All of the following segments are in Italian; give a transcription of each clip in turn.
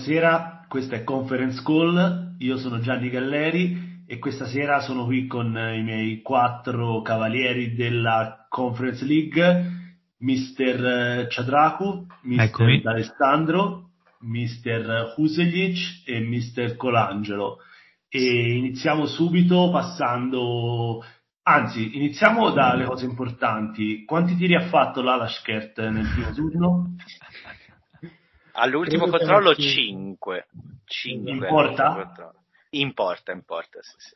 Buonasera, questa è Conference Call, io sono Gianni Galleri e questa sera sono qui con i miei quattro cavalieri della Conference League, Mr. Ciadracu, Mr. D'Alessandro, Mr. Huselic e Mr. Colangelo. E iniziamo subito passando Anzi, iniziamo dalle cose importanti. Quanti tiri ha fatto l'Alashkert nel primo turno? All'ultimo Credo controllo 5. 5. In porta? In porta, in porta, sì, sì.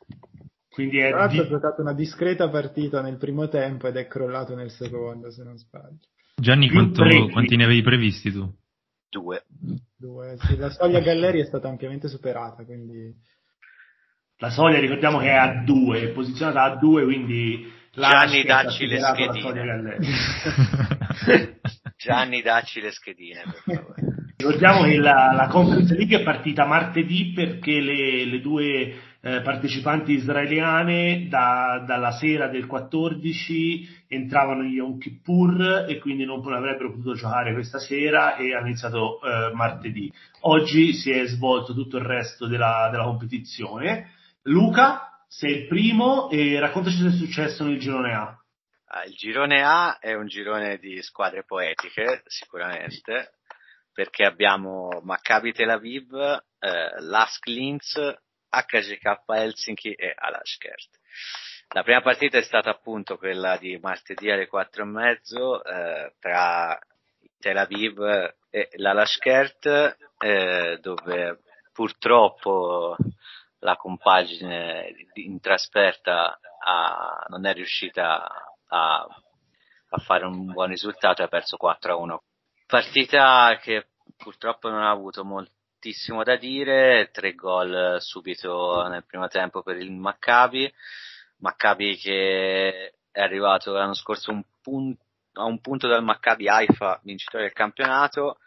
Quindi è Tra l'altro di... ha giocato una discreta partita nel primo tempo ed è crollato nel secondo, se non sbaglio. Gianni, quanto, quanti ne avevi previsti tu? Due. Due, sì, la soglia Galleri è stata ampiamente superata, quindi... La soglia ricordiamo che è a 2, è posizionata a 2, quindi... Gianni dacci le schedine. Gianni dacci le schedine, per favore. Ricordiamo che la, la, Conference League è partita martedì perché le, le due eh, partecipanti israeliane da, dalla sera del 14 entravano in Yom Kippur e quindi non avrebbero potuto giocare questa sera e hanno iniziato eh, martedì. Oggi si è svolto tutto il resto della, della competizione. Luca, sei il primo e raccontaci cosa è successo nel girone A. Ah, il girone A è un girone di squadre poetiche, sicuramente, perché abbiamo Maccabi Tel Aviv, eh, Lask Linz, HGK Helsinki e Alashkert. La prima partita è stata appunto quella di martedì alle quattro e mezzo eh, tra Tel Aviv e l'Alashkert, eh, dove purtroppo la compagine in trasferta ha, non è riuscita a, a, fare un buon risultato e ha perso 4 a 1 Partita che purtroppo non ha avuto moltissimo da dire, tre gol subito nel primo tempo per il Maccabi, Maccabi che è arrivato l'anno scorso un punto, a un punto dal Maccabi Haifa, vincitore del campionato,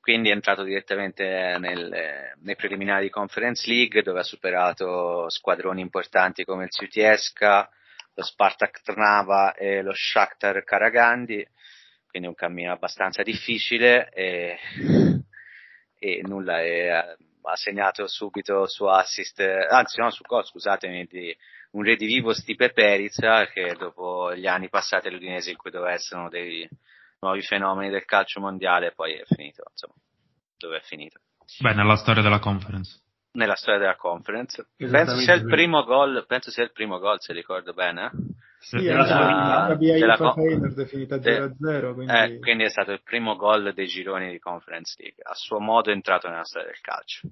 quindi è entrato direttamente nel, nei preliminari di Conference League dove ha superato squadroni importanti come il Ciutieska, lo Spartak Trnava e lo Shakhtar Karagandi quindi un cammino abbastanza difficile e, e nulla, e, ha segnato subito su assist, anzi no, su gol, scusatemi, di un redivivo Stipe Perica che dopo gli anni passati all'Udinese in cui doveva essere uno dei nuovi fenomeni del calcio mondiale poi è finito, insomma, dove è finito. Beh, nella storia della conference. Nella storia della conference. Penso sia il primo gol, penso sia il primo gol, se ricordo bene. Sì, sì la, la via la Feyenoord è finita 0-0. Quindi... Eh, quindi è stato il primo gol dei gironi di Conference League. A suo modo è entrato nella storia del calcio.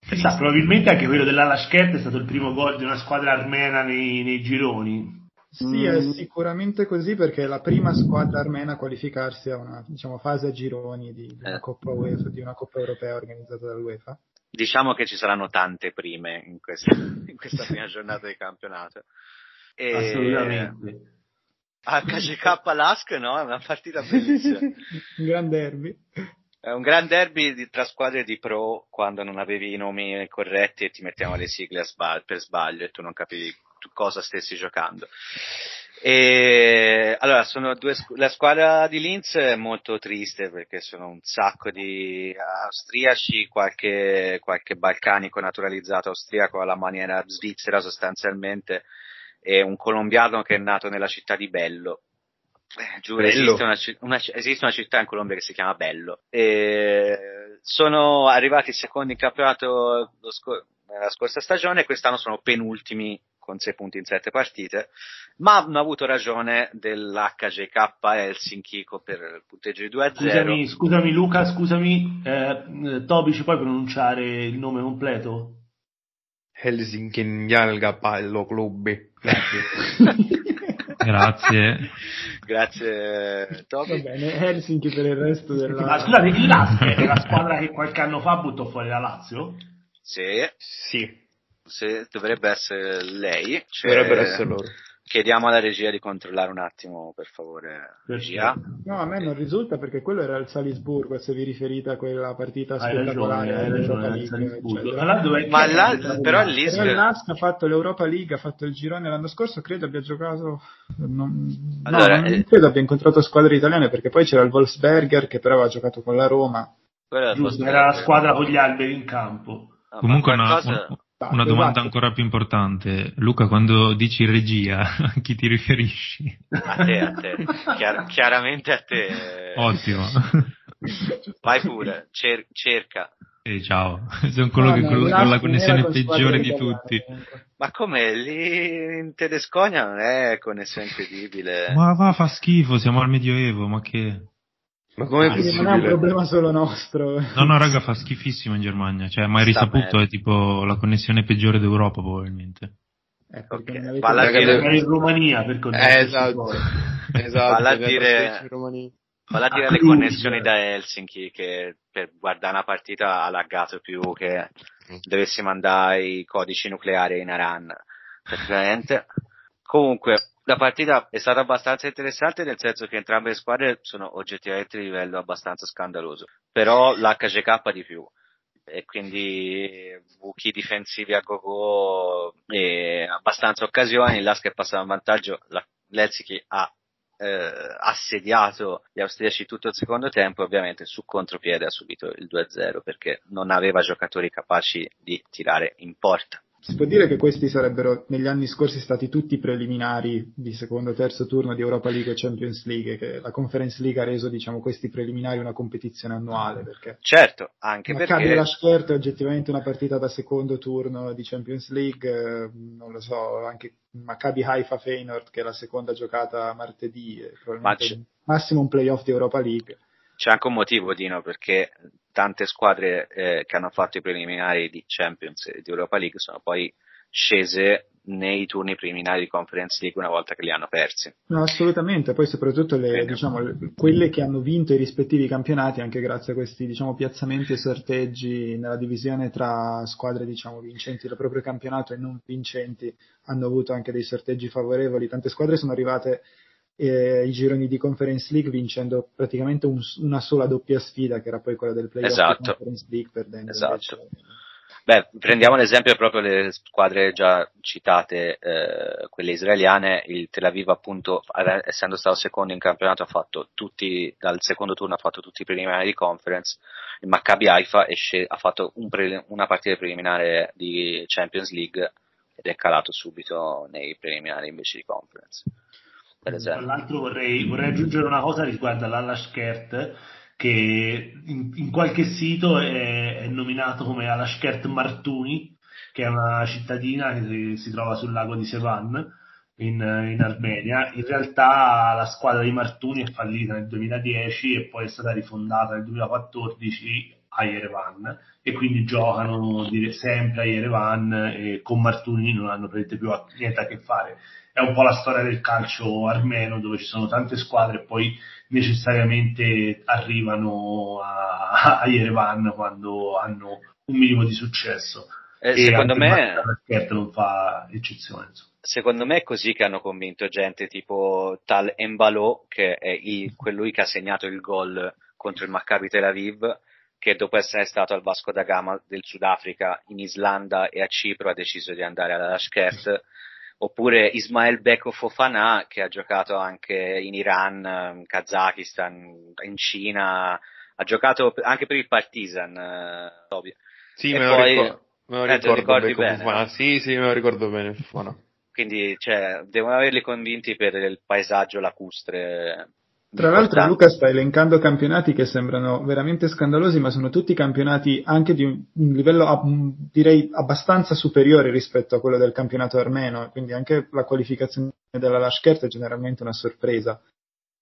Chissà, probabilmente anche quello dell'Alashkert è stato il primo gol di una squadra armena nei, nei gironi. Sì, mm. è sicuramente così perché è la prima squadra armena a qualificarsi a una diciamo, fase a gironi di, di una eh. Coppa UEFA, di una Coppa Europea organizzata dall'UEFA. Diciamo che ci saranno tante prime in questa, in questa prima giornata di campionato. E... Assolutamente. HGK Lask, no? È una partita bellissima. un gran derby. È un gran derby di, tra squadre di pro quando non avevi i nomi corretti e ti mettevano le sigle sbag- per sbaglio e tu non capivi cosa stessi giocando. E, allora, sono due, la squadra di Linz è molto triste perché sono un sacco di austriaci, qualche, qualche balcanico naturalizzato austriaco alla maniera svizzera sostanzialmente è un colombiano che è nato nella città di Bello. Eh, giuro, esiste una, una, esiste una, città in Colombia che si chiama Bello. E sono arrivati secondi in campionato scor- nella scorsa stagione e quest'anno sono penultimi con 6 punti in 7 partite, ma hanno avuto ragione dell'HGK Helsinki per il punteggio di 2 0. Scusami, scusami Luca, scusami, eh, Tobi ci puoi pronunciare il nome completo? Helsinkin Jalkapalloklubi. Grazie. Grazie Toby. Va bene, Helsinki per il resto della... Ma scusate, il Lask è la squadra che qualche anno fa buttò fuori la Lazio? Sì. Sì. sì dovrebbe essere lei. Cioè... Dovrebbero essere loro. Chiediamo alla regia di controllare un attimo, per favore. Regia. No, a me non risulta perché quello era il Salisburgo, se vi riferite a quella partita hai spettacolare. Ragione, hai ragione, Ma là, però l'Is... Però l'Ask ha fatto l'Europa League, ha fatto il girone l'anno scorso, credo abbia giocato... Non, allora, no, non eh... credo abbia incontrato squadre italiane perché poi c'era il Wolfsberger che però aveva giocato con la Roma. Giusto, era la squadra con gli alberi in campo. No, Comunque una, Ah, una domanda esatto. ancora più importante. Luca, quando dici regia, a chi ti riferisci? A te, a te. Chiar- chiaramente a te. Ottimo. Vai pure, cer- cerca. E ciao, sono quello che No, con, la connessione peggiore di tutti. Ma come lì in Tedesconia non è connessione incredibile. Ma va, fa schifo, siamo al Medioevo, ma che... Ma com'è Ah, Quindi non è un possibile? problema solo nostro. No, no, raga, fa schifissimo in Germania. Cioè, mai Sta risaputo, bene. è tipo la connessione peggiore d'Europa, probabilmente. Perché Ok, non avete- valla dire- Era in Romania per Eh, esatto. Esatto. Valla dire-. Valla dire le connessioni da Helsinki che per guardare una partita ha laggato più che dovessimo mandare i codici nucleari in Iran. Praticamente. Comunque, la partita è stata abbastanza interessante nel senso che entrambe le squadre sono oggettivamente di livello abbastanza scandaloso. Però l'HGK di più. E quindi buchi difensivi a go-go e abbastanza occasioni. L'Ask è passato in vantaggio. L'Helsinki ha eh, assediato gli austriaci tutto il secondo tempo e ovviamente su contropiede ha subito il 2-0 perché non aveva giocatori capaci di tirare in porta. Si può dire che questi sarebbero negli anni scorsi stati tutti preliminari di secondo e terzo turno di Europa League e Champions League, che la Conference League ha reso diciamo, questi preliminari una competizione annuale, perché Certo, anche Maccabi perché la Schiert è oggettivamente una partita da secondo turno di Champions League, eh, non lo so, anche Maccabi Haifa Feyenoord che è la seconda giocata martedì, probabilmente c'è- massimo un playoff di Europa League. c'è anche un motivo, Dino, perché tante squadre eh, che hanno fatto i preliminari di Champions e di Europa League sono poi scese nei turni preliminari di Conference League una volta che li hanno persi. No, assolutamente, poi soprattutto le, diciamo, le- quelle che hanno vinto i rispettivi campionati anche grazie a questi diciamo, piazzamenti e sorteggi nella divisione tra squadre diciamo, vincenti del proprio campionato e non vincenti hanno avuto anche dei sorteggi favorevoli. Tante squadre sono arrivate eh, ai gironi di Conference League vincendo praticamente un- una sola doppia sfida che era poi quella del playoff Esatto. Conference League perdendo Esatto. invece Beh, prendiamo l'esempio proprio delle squadre già citate, eh, quelle israeliane, il Tel Aviv appunto, essendo stato secondo in campionato, ha fatto tutti, dal secondo turno ha fatto tutti i preliminari di conference, il Maccabi Haifa esce- ha fatto un pre- una partita preliminare di Champions League ed è calato subito nei preliminari invece di conference, per Tra esempio. l'altro vorrei, vorrei aggiungere una cosa riguardo all'Alashkert che in, in qualche sito è, è nominato come Alashkert Martuni che è una cittadina che si, si trova sul lago di Sevan in, in Armenia. In realtà la squadra di Martuni è fallita nel 2010 e poi è stata rifondata nel 2014 a Yerevan e quindi giocano dire, sempre a Yerevan e con Martuni non hanno niente a che fare è un po' la storia del calcio armeno dove ci sono tante squadre e poi necessariamente arrivano a, a Yerevan quando hanno un minimo di successo. Eh, secondo me... non fa eccezione. insomma. Secondo me è così che hanno convinto gente tipo tal Embalo, che è il, colui che ha segnato il gol contro il Maccabi Tel Aviv, che dopo essere stato al Vasco da Gama del Sudafrica, in Islanda e a Cipro ha deciso di andare alla Lashkert, oppure Ismael Beko Fofana, che ha giocato anche in Iran, in Kazakistan, in Cina, ha giocato anche per il Partizan, eh. Sì, me lo, poi- ricor- me lo eh, ricordo bene, Fofana. no? Sì, sì, me lo ricordo bene Fofana. Quindi, cioè, devono averli convinti per il paesaggio lacustre. Tra l'altro. Luca sta elencando campionati che sembrano veramente scandalosi, ma sono tutti campionati anche di un, livello direi abbastanza superiore rispetto a quello del campionato armeno, quindi anche la qualificazione della Lashkert è generalmente una sorpresa.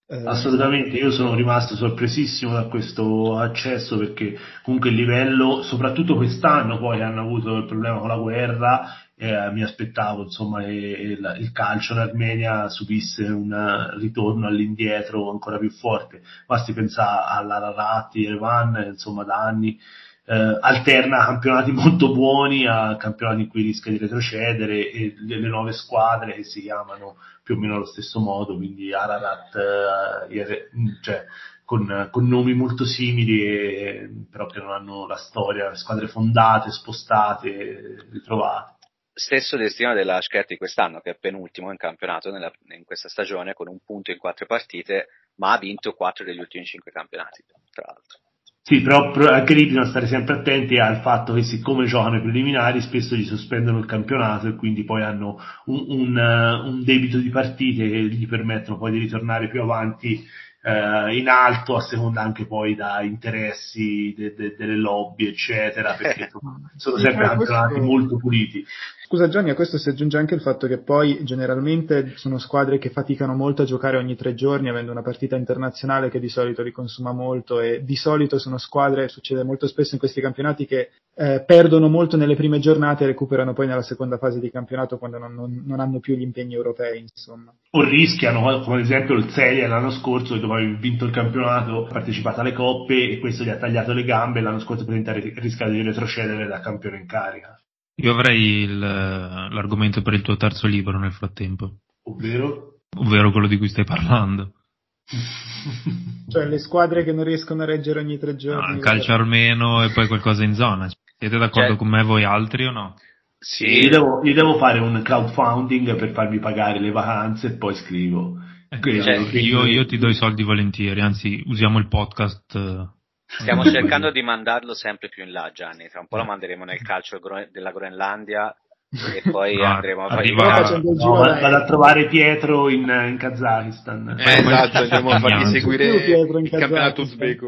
Eh, Assolutamente, io sono rimasto sorpresissimo da questo accesso perché comunque il livello, soprattutto quest'anno poi hanno avuto il problema con la guerra, eh, mi aspettavo insomma che il, il calcio in Armenia subisse un ritorno all'indietro ancora più forte. Basti pensare all'Ararat, Yerevan, insomma da anni eh, alterna campionati molto buoni a campionati in cui rischia di retrocedere e le, le nuove squadre che si chiamano più o meno allo stesso modo, quindi Ararat, eh, cioè, con, con nomi molto simili, e, però che non hanno la storia, squadre fondate, spostate, ritrovate. Stesso destino della Ashkert di quest'anno, che è penultimo in campionato nella- in questa stagione con un punto in quattro partite, ma ha vinto quattro degli ultimi cinque campionati, tra l'altro. Sì, però però anche lì bisogna stare sempre attenti al fatto che siccome giocano i preliminari spesso gli sospendono il campionato e quindi poi hanno un, un, eh, un debito di partite che gli permettono poi di ritornare più avanti eh, in alto a seconda anche poi da interessi de- de- delle lobby eccetera perché sono sempre questo- campionati molto puliti. Scusa Gianni, a questo si aggiunge anche il fatto che poi generalmente sono squadre che faticano molto a giocare ogni tre giorni, avendo una partita internazionale che di solito li consuma molto e di solito sono squadre, succede molto spesso in questi campionati, che eh, perdono molto nelle prime giornate e recuperano poi nella seconda fase di campionato quando non, non- non hanno più gli impegni europei, insomma. o rischiano, come ad esempio il Serie l'anno scorso, dove aveva vinto il campionato, partecipato alle coppe e questo gli ha tagliato le gambe e l'anno scorso ha rischiato di retrocedere da campione in carica. Io avrei il- l'argomento per il tuo terzo libro nel frattempo, Ovvero? ovvero quello di cui stai parlando. Cioè le squadre che non riescono a reggere ogni tre No, giorni. calcio armeno e poi qualcosa in zona. Siete d'accordo Cioè- con me voi altri o no? Sì, io devo, io devo fare un crowdfunding per farmi pagare le vacanze e poi scrivo. Quindi- Cioè, Io, io ti do i soldi volentieri, anzi usiamo il podcast. Eh, Stiamo cercando di mandarlo sempre più in là, Gianni. Tra un po' lo manderemo nel calcio della Groenlandia e poi Ah, andremo a arriva- fare... No, giro vado, a trovare Pietro in, in Kazakistan. Eh, esatto, andiamo a fargli seguire il campionato uzbeko.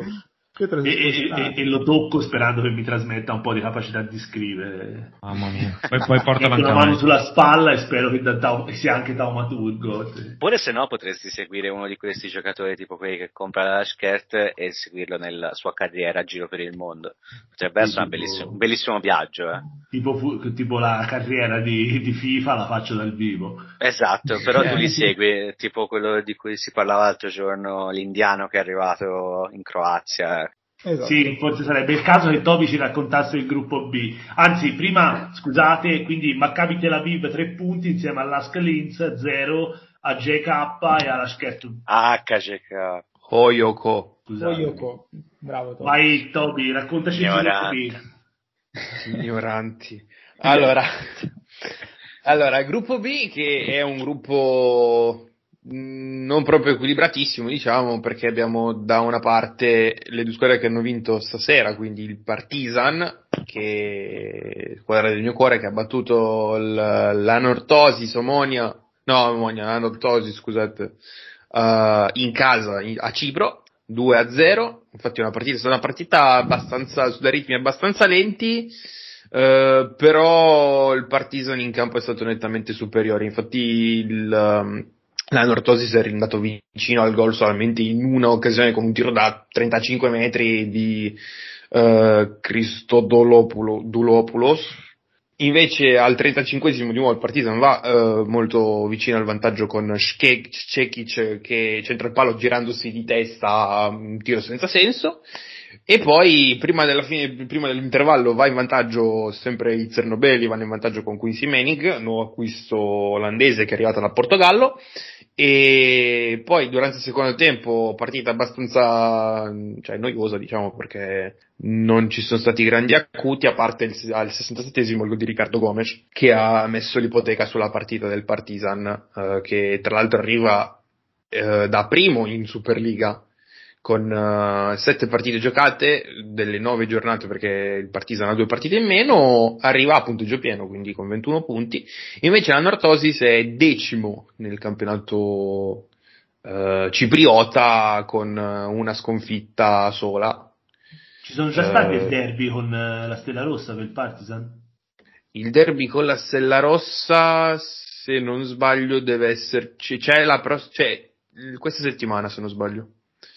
E, e- e- lo tocco sperando che mi trasmetta un po' di capacità di scrivere. Mamma mia. Poi, poi Metto anche una mano sulla spalla e spero che da- da- sia anche taumaturgo. Oppure se no potresti seguire uno di questi giocatori tipo quelli che compra la Lashkert e seguirlo nella sua carriera a giro per il mondo. Potrebbe essere Tipo- bellissimo- un bellissimo viaggio, eh. Tipo, fu- tipo la carriera di, di FIFA la faccio dal vivo. Esatto, però tu li segui, tipo quello di cui si parlava l'altro giorno, l'indiano che è arrivato in Croazia. Esatto. Sì, forse sarebbe il caso che Toby ci raccontasse il gruppo B. Anzi, prima, scusate, quindi Maccabi Tel Aviv 3 punti insieme all'Ask Linz 0 a JK e alla Schertu. HJK. Hoyoko. Scusate. Oyoko. Bravo Tom. Vai Toby, raccontaci il gruppo. B. Ignoranti. Allora, allora, il gruppo B che è un gruppo non proprio equilibratissimo, diciamo, perché abbiamo da una parte le due squadre che hanno vinto stasera, quindi il Partizan, che è squadra del mio cuore, che ha battuto il- l'Anortosis Omonia, no, Omonia, l'Anortosis, scusate, eh, in casa in- a Cipro, 2 a 0. Infatti è una partita, è una partita abbastanza, su dei ritmi abbastanza lenti, eh, però il Partizan in campo è stato nettamente superiore. Infatti il, um, la Nortosis è andato vicino al gol solamente in una occasione con un tiro da 35 metri di eh, Christodolopoulos. Invece al 35esimo di nuovo il Partizan va eh, molto vicino al vantaggio con Šekić che centra il palo girandosi di testa un tiro senza senso. E poi prima, fine, prima dell'intervallo va in vantaggio sempre i Zernobelli, vanno in vantaggio con Quincy Menig, nuovo acquisto olandese che è arrivato dal Portogallo. E poi durante il secondo tempo partita abbastanza cioè, noiosa, diciamo, perché non ci sono stati grandi acuti, a parte il, al 67esimo il gol di Riccardo Gomes, che ha messo l'ipoteca sulla partita del Partizan, eh, che tra l'altro arriva eh, da primo in Superliga con uh, sette partite giocate delle nove giornate perché il Partizan ha due partite in meno, arriva a punteggio pieno, quindi con 21 punti. Invece la Nortosis è decimo nel campionato uh, cipriota con uh, una sconfitta sola. Ci sono già stati il derby con eh, la Stella Rossa per il Partizan? Il derby con la Stella Rossa, se non sbaglio, deve esserci. C'è la pro- c'è questa settimana, se non sbaglio.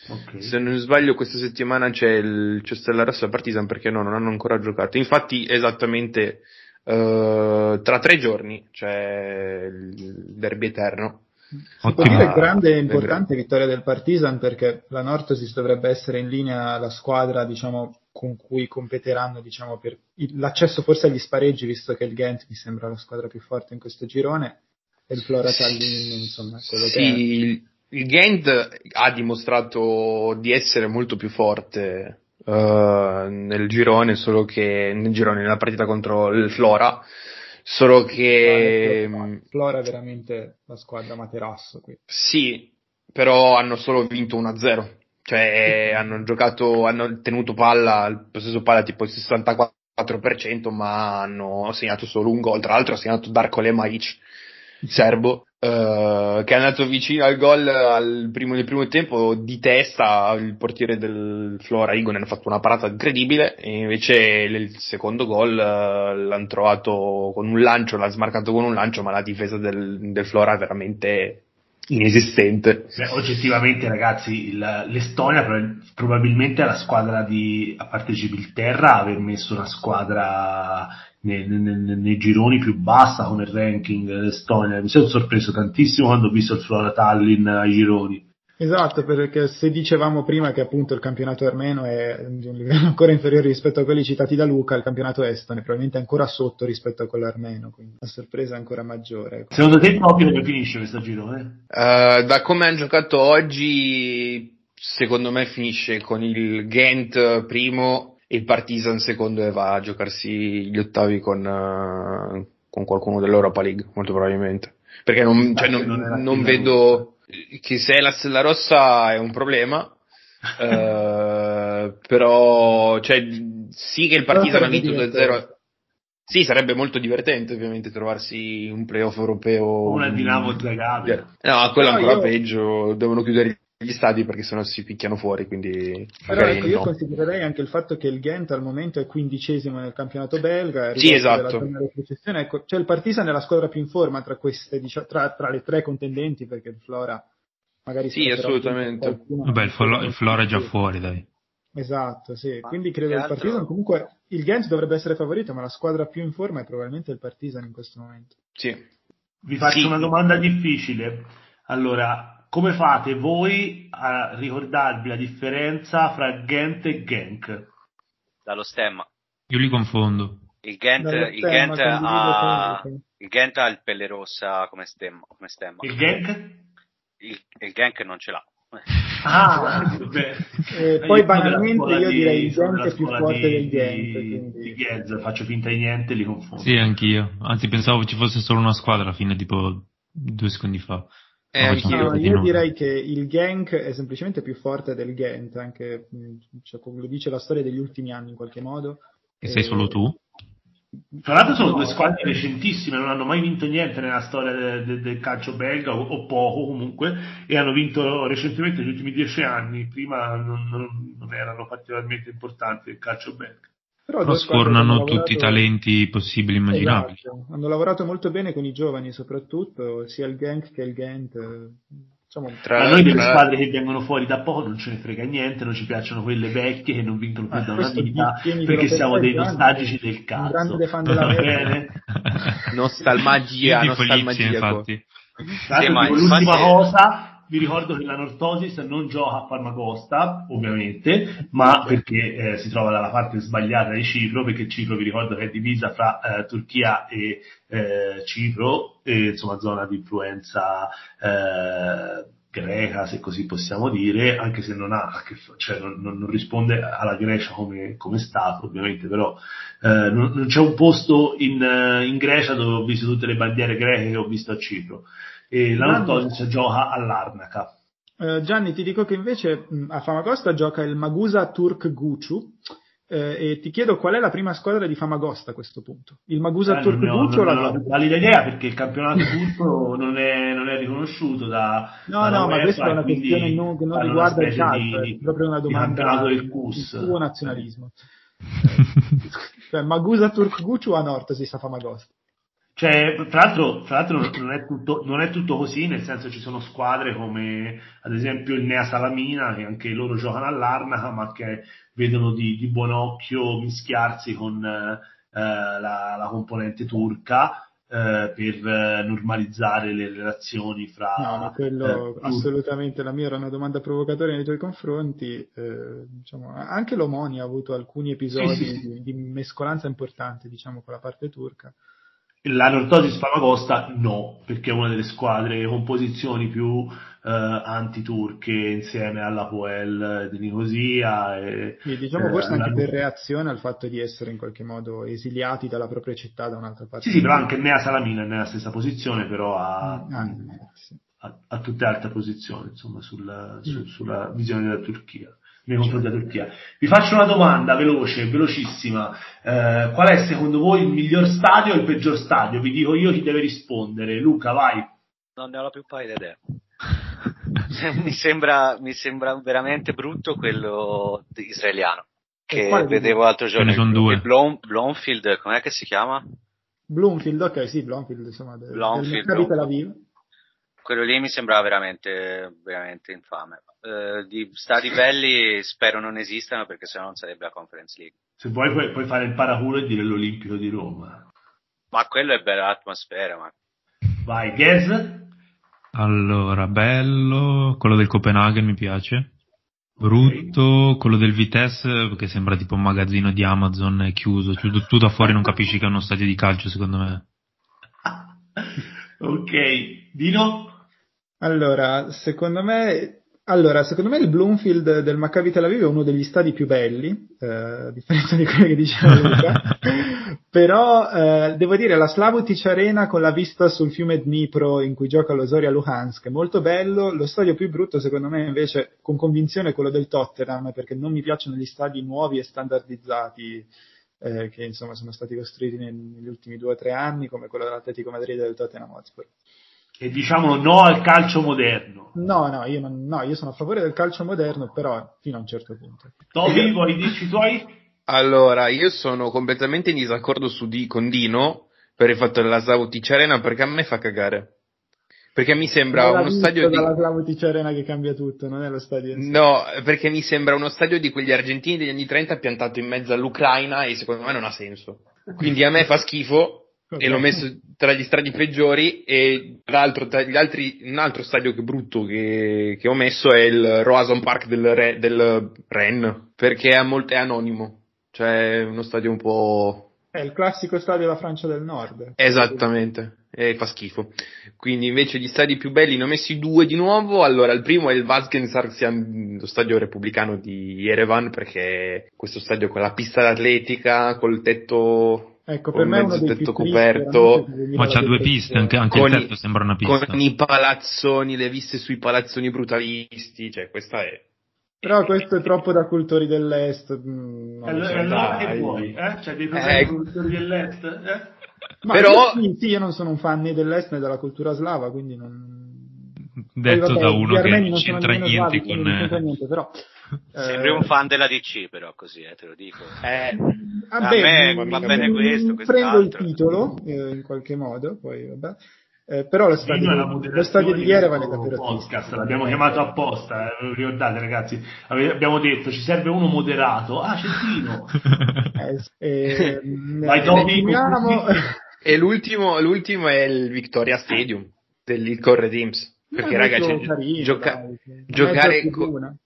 Okay. Se non sbaglio, questa settimana c'è il c'è Stella Rossa Partizan perché no, non hanno ancora giocato. Infatti, esattamente uh, tra tre giorni c'è il derby eterno. Si può dire grande e importante vittoria del Partizan perché la Nortosis dovrebbe essere in linea la squadra diciamo, con cui competeranno diciamo, per l'accesso forse agli spareggi visto che il Ghent mi sembra la squadra più forte in questo girone e il Flora Tallinn insomma quello sì, che è. Il, Ghent ha dimostrato di essere molto più forte uh, nel girone solo che nel girone nella partita contro il Flora Solo che... Flora è veramente la squadra materasso qui. Sì, però hanno solo vinto 1-0. Cioè, hanno giocato, hanno tenuto palla, il possesso palla tipo il 64%, ma hanno segnato solo un gol. Tra l'altro ha segnato Darko Lemaic, serbo, Uh, che è andato vicino al gol al primo, nel primo tempo di testa il portiere del Flora Igonen ha fatto una parata incredibile e invece il secondo gol uh, l'hanno trovato con un lancio, l'ha smarcato con un lancio ma la difesa del, del Flora veramente inesistente. Beh, oggettivamente ragazzi il, l'Estonia probabilmente è la squadra di, a parte Gibilterra, aver messo una squadra nei, nei, nei, gironi più bassa come ranking l'Estonia. Mi sono sorpreso tantissimo quando ho visto il Flora Tallinn ai gironi. Esatto, perché se dicevamo prima che appunto il campionato armeno è di un livello ancora inferiore rispetto a quelli citati da Luca, il campionato estone è probabilmente ancora sotto rispetto a quello armeno, quindi la sorpresa è ancora maggiore. Secondo te proprio come finisce questo girone? Uh, da come hanno giocato oggi, secondo me finisce con il Ghent primo il Partizan secondo e va a giocarsi gli ottavi con, uh, con qualcuno dell'Europa League, molto probabilmente. Perché non, cioè, non, non, non vedo che se è la Stella Rossa è un problema, uh, però cioè, sì che il Partizan ha vinto 2-0. Sì, sarebbe molto divertente ovviamente trovarsi un playoff europeo. Una Dinamo Zagabria. No, quello no, ancora io... peggio, devono chiudere gli stadi perché sennò si picchiano fuori, quindi Però ecco, io considererei anche il fatto che il Ghent al momento è quindicesimo nel campionato belga, sì, esatto. ecco, c'è il Partizan è la squadra più in forma tra queste, diciamo, tra, tra le tre contendenti perché il Flora magari Sì, assolutamente. Vabbè, il, Flo- il Flora è già fuori, dai. Esatto, sì. Quindi credo il Partizan comunque il Ghent dovrebbe essere favorito, ma la squadra più in forma è probabilmente il Partizan in questo momto. Sì. Vi faccio sì. una domanda difficile. Allora, come fate voi a ricordarvi la differenza fra Ghent e Genk? Dallo stemma. Io li confondo. Il Ghent, il Ghent, ha, il Ghent ha il pelle rossa come stemma. Come stemma. Il Genk? Il, il Genk non ce l'ha. Ah, eh, poi banalmente io direi il Genk è più forte di, del Genk. Quindi... Di Ghez, faccio finta di niente e li confondo. Sì, anch'io. Anzi, pensavo ci fosse solo una squadra alla fine, tipo due secondi fa. Eh, no, io direi che il Genk è semplicemente più forte del Ghent, anche cioè, come lo dice la storia degli ultimi anni in qualche modo. E, e... sei solo tu? Tra l'altro sono no, due squadre recentissime, non hanno mai vinto niente nella storia del, del, del calcio belga, o, o, poco comunque, e hanno vinto recentemente negli ultimi dieci anni, prima non, non, non erano particolarmente importanti nel calcio belga. Però, Però sfornano lavorato... tutti i talenti possibili e immaginabili. Esatto. Hanno lavorato molto bene con i giovani, soprattutto, sia il Genk che il Ghent. Insomma, tra a noi delle tra... squadre che vengono fuori da poco non ce ne frega niente, non ci piacciono quelle vecchie che non vincono più ah, da una vita perché siamo dei nostalgici del cazzo. Grande fan della bene. nostalgia. Infatti. Sì, ma l'ultima cosa vi ricordo che la Nortosis non gioca a Farmacosta, ovviamente, ma perché eh, si trova dalla parte sbagliata di Cipro, perché Cipro vi ricordo che è divisa fra eh, Turchia e eh, Cipro, e, insomma zona di influenza eh, greca, se così possiamo dire, anche se non ha, cioè non, non risponde alla Grecia come, come Stato, ovviamente, però eh, non, non, c'è un posto in, eh, in Grecia dove ho visto tutte le bandiere greche che ho visto a Cipro e l'Anatolic gioca all'Arnaca. Uh, Gianni, ti dico che invece mh, a Famagosta gioca il Magusa Turk Gucu eh, e ti chiedo qual è la prima squadra di Famagosta a questo punto? Il Magusa eh, Turk Gucu o la ho valida idea perché il campionato turco non, è, non è, riconosciuto da No, no, ma questa è una questione non, che non riguarda il calcio, è proprio una domanda del CUS. suo nazionalismo. cioè, Magusa Turk Gucu a nord si sa Famagosta. Cioè, tra l'altro, tra l'altro non, è tutto, non, è tutto, così, nel senso ci sono squadre come ad esempio il Nea Salamina, che anche loro giocano all'Arnaca, ma che vedono di, di buon occhio mischiarsi con eh, la, la, componente turca eh, per normalizzare le relazioni fra... No, ma quello eh, assolutamente, la mia era una domanda provocatoria nei tuoi confronti. Eh, diciamo, anche l'Omoni ha avuto alcuni episodi sì, sì, sì. Di, di mescolanza importante, diciamo, con la parte turca. La Nortosis Famagosta no, perché è una delle squadre con posizioni più eh, anti-turche insieme alla Poel di Nicosia. E, sì, diciamo eh, forse anche per reazione al fatto di essere in qualche modo esiliati dalla propria città da un'altra parte. Sì, sì, però anche Nea Salamina è nella stessa posizione, però ha, mm, ah, sì. a, a altre posizioni, insomma, sul, su, sulla visione della Turchia nei confronti della Turchia. Vi faccio una domanda veloce, velocissima. Eh, qual è secondo voi il miglior stadio e il peggior stadio? Vi dico io chi deve rispondere. Luca, vai. Non ne ho la più pallida idea. mi, sembra, mi sembra veramente brutto quello israeliano che vedevo l'altro giorno. Ce ne sono due. Blom, Blomfield, com'è che si chiama? Bloomfield, ok, sì, Blomfield, insomma, del, Blomfield, del Tel Aviv. Quello lì mi sembrava veramente, veramente infame. Eh, di stati belli spero non esistano perché sennò non sarebbe la Conference League. Se vuoi puoi, puoi fare il paraculo e dire l'Olimpico di Roma. Ma quello è bella l'atmosfera, ma... Vai, Ghez? Allora, bello, quello del Copenaghen mi piace. Brutto, okay. quello del Vitesse che sembra tipo un magazzino di Amazon è chiuso, cioè, tu da fuori non capisci che è uno stadio di calcio secondo me. ok, Dino? Allora, secondo me allora, secondo me il Bloomfield del Maccabi Tel Aviv è uno degli stadi più belli, eh, a differenza di quello che diceva Luca, però eh, devo dire la Slavotic Arena con la vista sul fiume Dnipro in cui gioca lo Zoria Luhansk è molto bello, lo stadio più brutto secondo me invece con convinzione è quello del Tottenham perché non mi piacciono gli stadi nuovi e standardizzati eh, che insomma sono stati costruiti negli ultimi due o tre anni come quello dell'Atletico Madrid e del Tottenham Hotspur e diciamo no al calcio moderno. No, no io, non, no, io sono a favore del calcio moderno, però fino a un certo punto. Toby, vuoi dirci i tuoi? Allora, io sono completamente in disaccordo su di, con Dino per il fatto della Slavotic Arena perché a me fa cagare. Perché mi sembra uno stadio di... dalla Slavotic Arena che cambia tutto, non è lo stadio No, perché mi sembra uno stadio di quegli argentini degli anni 30 piantato in mezzo all'Ucraina e secondo me non ha senso. Quindi a me fa schifo Okay. E l'ho messo tra gli stradi peggiori e tra l'altro tra gli altri, un altro stadio che brutto che, che ho messo è il Roason Park del, Re, del Ren, perché è, molto, è anonimo, cioè è uno stadio un po'... È il classico stadio della Francia del Nord. Esattamente, e fa schifo. Quindi invece gli stadi più belli ne ho messi due di nuovo, allora il primo è il Vazgen Sarksian, lo stadio repubblicano di Yerevan, perché questo stadio con la pista d'atletica, col tetto Ecco, per me è uno dei più coperto. Ma c'ha due piste, anche, anche il tetto sembra una pista. Con i palazzoni, le viste sui palazzoni brutalisti, cioè questa è... Però questo è troppo da cultori dell'est. Mm, allora, so, allora che vuoi? Eh? C'è dei problemi eh, cultori dell'est? Eh? Ma Però... Io, sì, io non sono un fan né dell'est né della cultura slava, quindi non... Detto vabbè, da uno che non c'entra niente slavi, con... Niente, però... Sembri un fan della DC, però, così, eh, te lo dico. Eh, vabbè, a me va bene questo. Prendo il titolo, eh, in qualche modo, poi vabbè. Eh, però lo stadio, lo stadio di Yerevan è davvero podcast, l'abbiamo chiamato apposta, eh, ricordate ragazzi, abbiamo detto ci serve uno moderato, ah c'è Tino. Eh, Vai, Tommy, e l'ultimo, l'ultimo è il Victoria Stadium del Corre Teams. Perché ragazzi gioca- giocare con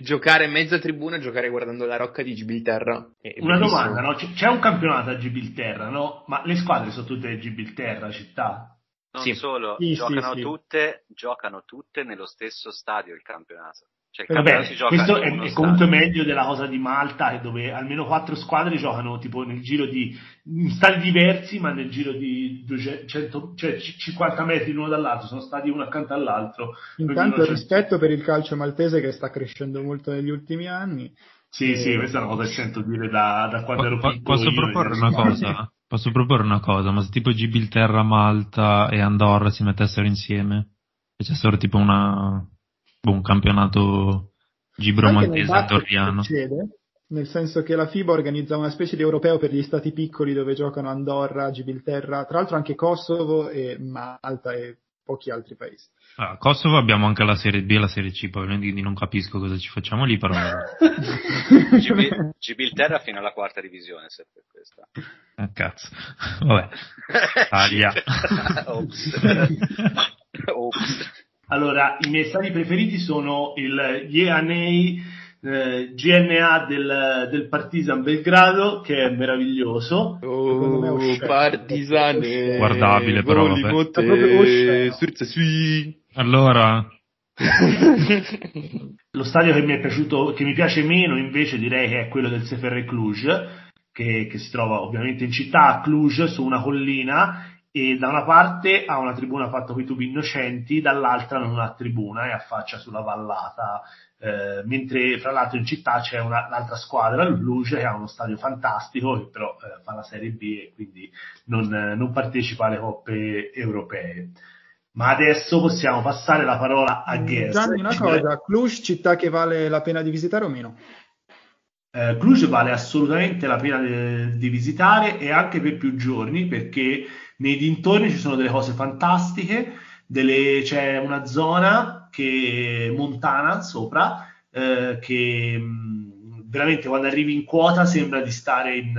giocare mezza tribuna, giocare guardando la rocca di Gibilterra. Una domanda, no? C'è un campionato a Gibilterra, no? Ma le squadre sono tutte Gibilterra, città? Non sì. solo, sì, giocano, sì, tutte, giocano tutte nello stesso stadio il campionato. Cioè, il Vabbè, questo è, è, comunque meglio della cosa di Malta, dove almeno quattro squadre giocano tipo nel giro di in stadi diversi, ma nel giro di 200, cioè 50 metri l'uno dall'altro, sono stati uno accanto all'altro. Intanto rispetto per il calcio maltese che sta crescendo molto negli ultimi anni. Sì, e... sì, questa è una cosa che sento dire da, da quando ero piccolo. Posso proporre una cosa? Posso proporre una cosa, ma se tipo Gibilterra, Malta e Andorra si mettessero insieme, facessero tipo una, un campionato gibro-maltese andorriano. Succede, nel senso che la FIBA organizza una specie di europeo per gli stati piccoli dove giocano Andorra, Gibilterra, tra l'altro anche Kosovo e Malta e pochi altri paesi. Ah, Kosovo abbiamo anche la Serie B e la Serie C, poi quindi non capisco cosa ci facciamo lì, però... Gibil- Gibilterra fino alla quarta divisione, se per questa. Ah, cazzo. Vabbè. Taglia. Ops. Ops. Allora, i miei stati preferiti sono il Jeanei eh, GNA del, del Partizan Belgrado che è meraviglioso. Oh, Partizane guardabile però vabbè. allora? Lo stadio che mi è piaciuto che mi piace meno invece direi che è quello del Seferre Cluj che, che si trova ovviamente in città a Cluj su una collina e da una parte ha una tribuna fatta con i tubi innocenti, dall'altra non ha tribuna e affaccia sulla vallata, eh, mentre fra l'altro in città c'è una, l'altra squadra, il Luge, che ha uno stadio fantastico, che però eh, fa la Serie B e quindi non, non partecipa alle coppe europee. Ma adesso possiamo passare la parola a Gers. Gianni, una cosa, Cluj, città che vale la pena di visitare o meno? Eh, Cluj vale assolutamente la pena di, di visitare e anche per più giorni perché nei dintorni ci sono delle cose fantastiche, delle, c'è una zona che, montana sopra eh, che mh, veramente quando arrivi in quota sembra di stare in,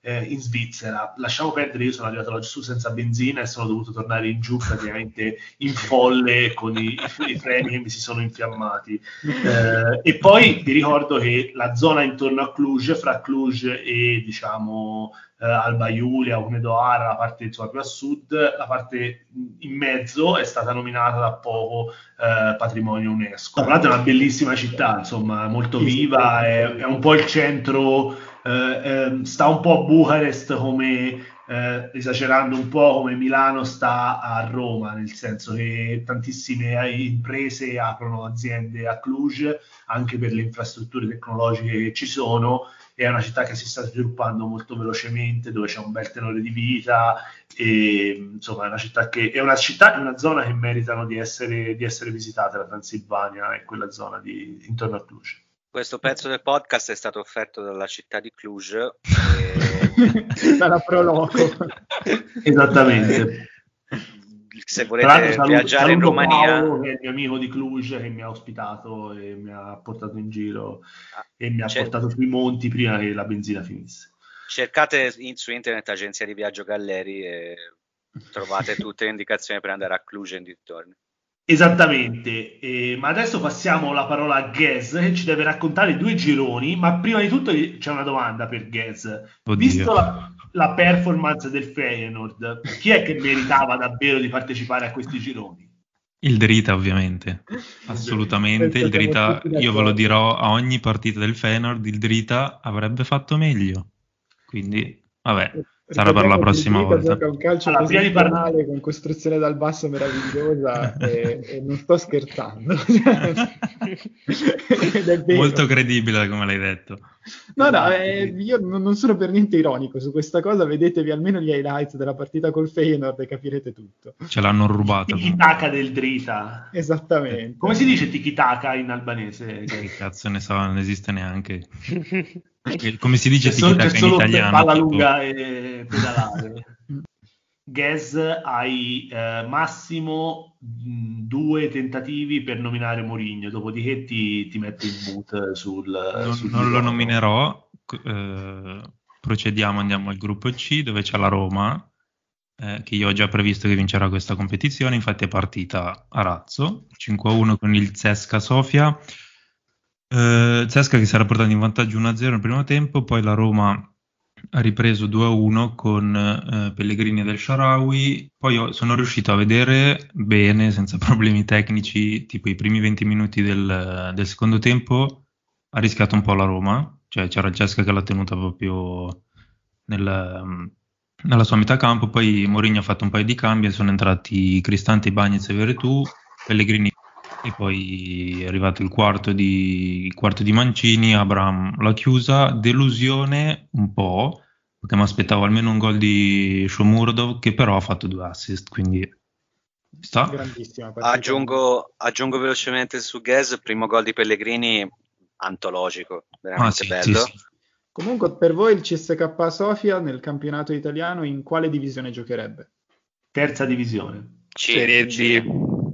eh, in Svizzera. Lasciamo perdere, io sono arrivato laggiù senza benzina e sono dovuto tornare in giù praticamente in folle con i, i freni che mi si sono infiammati. Eh, e poi vi ricordo che la zona intorno a Cluj, fra Cluj e diciamo eh, Alba Iulia, Umedoara, la parte insomma, più a sud, la parte in mezzo è stata nominata da poco eh, patrimonio UNESCO. Tra l'altro è una bellissima città, insomma, molto viva, è, è un po' il centro, eh, ehm, sta un po' a Bucarest come eh, esagerando un po' come Milano sta a Roma, nel senso che tantissime imprese aprono aziende a Cluj anche per le infrastrutture tecnologiche che ci sono è una città che si sta sviluppando molto velocemente, dove c'è un bel tenore di vita, e insomma è una città che è una città e una zona che meritano di essere, di essere visitate, la Transilvania e quella zona di, intorno a Cluj. Questo pezzo del podcast è stato offerto dalla città di Cluj. E... Dalla Proloco. Esattamente se volete saluto, viaggiare saluto in Romania. Paolo, che è il mio amico di Cluj che mi ha ospitato e mi ha portato in giro ah, e mi ha c'è... portato sui monti prima che la benzina finisse. Cercate in, su internet agenzia di viaggio Galleri e trovate tutte le indicazioni per andare a Cluj e dintorni. Esattamente, eh, ma adesso passiamo la parola a Ghez che ci deve raccontare due gironi, ma prima di tutto c'è una domanda per Ghez. Visto la, la performance del Feyenoord, chi è che meritava davvero di partecipare a questi gironi? Il Drita ovviamente, assolutamente, il Drita, io ve lo dirò a ogni partita del Feyenoord, il Drita avrebbe fatto meglio, quindi vabbè, sarà per la prossima volta. Gioca un calcio allora, così di con costruzione dal basso meravigliosa e, e, non sto scherzando. Molto credibile come l'hai detto. No, no, eh, io non sono per niente ironico su questa cosa, vedetevi almeno gli highlights della partita col Feyenoord e capirete tutto. Ce l'hanno rubata. Tiki-taka del Drita. Esattamente. Come si dice tiki-taka in albanese? Che cazzo ne so, non esiste neanche. Come si dice tiki-taka in italiano? Palla tipo... lunga e pedalare. Gaz hai eh, massimo mh, due tentativi per nominare Mourinho, dopodiché ti, ti metti il boot sul... Non, sul non lo nominerò, eh, procediamo, andiamo al gruppo C dove c'è la Roma, eh, che io ho già previsto che vincerà questa competizione, infatti è partita a razzo, 5-1 con il Cesca Sofia, eh, Cesca che si era portato in vantaggio 1-0 nel primo tempo, poi la Roma ha ripreso 2-1 con eh, Pellegrini del Sharawi, poi sono riuscito a vedere bene, senza problemi tecnici, tipo i primi 20 minuti del, del secondo tempo, ha rischiato un po' la Roma, cioè c'era Cesca che l'ha tenuta proprio nel, nella sua metà campo, poi Mourinho ha fatto un paio di cambi sono entrati Cristante, Bagnez e Veretù, Pellegrini e poi è arrivato il quarto di, il quarto di Mancini, Abraham l'ha chiusa, delusione un po', perché mi aspettavo almeno un gol di Shomurdov che però ha fatto due assist, quindi sta. Aggiungo, aggiungo velocemente su Gas, primo gol di Pellegrini, antologico, veramente ah, sì, bello. Sì, sì. Comunque per voi il CSK Sofia nel campionato italiano in quale divisione giocherebbe? Terza divisione. C, Serie C.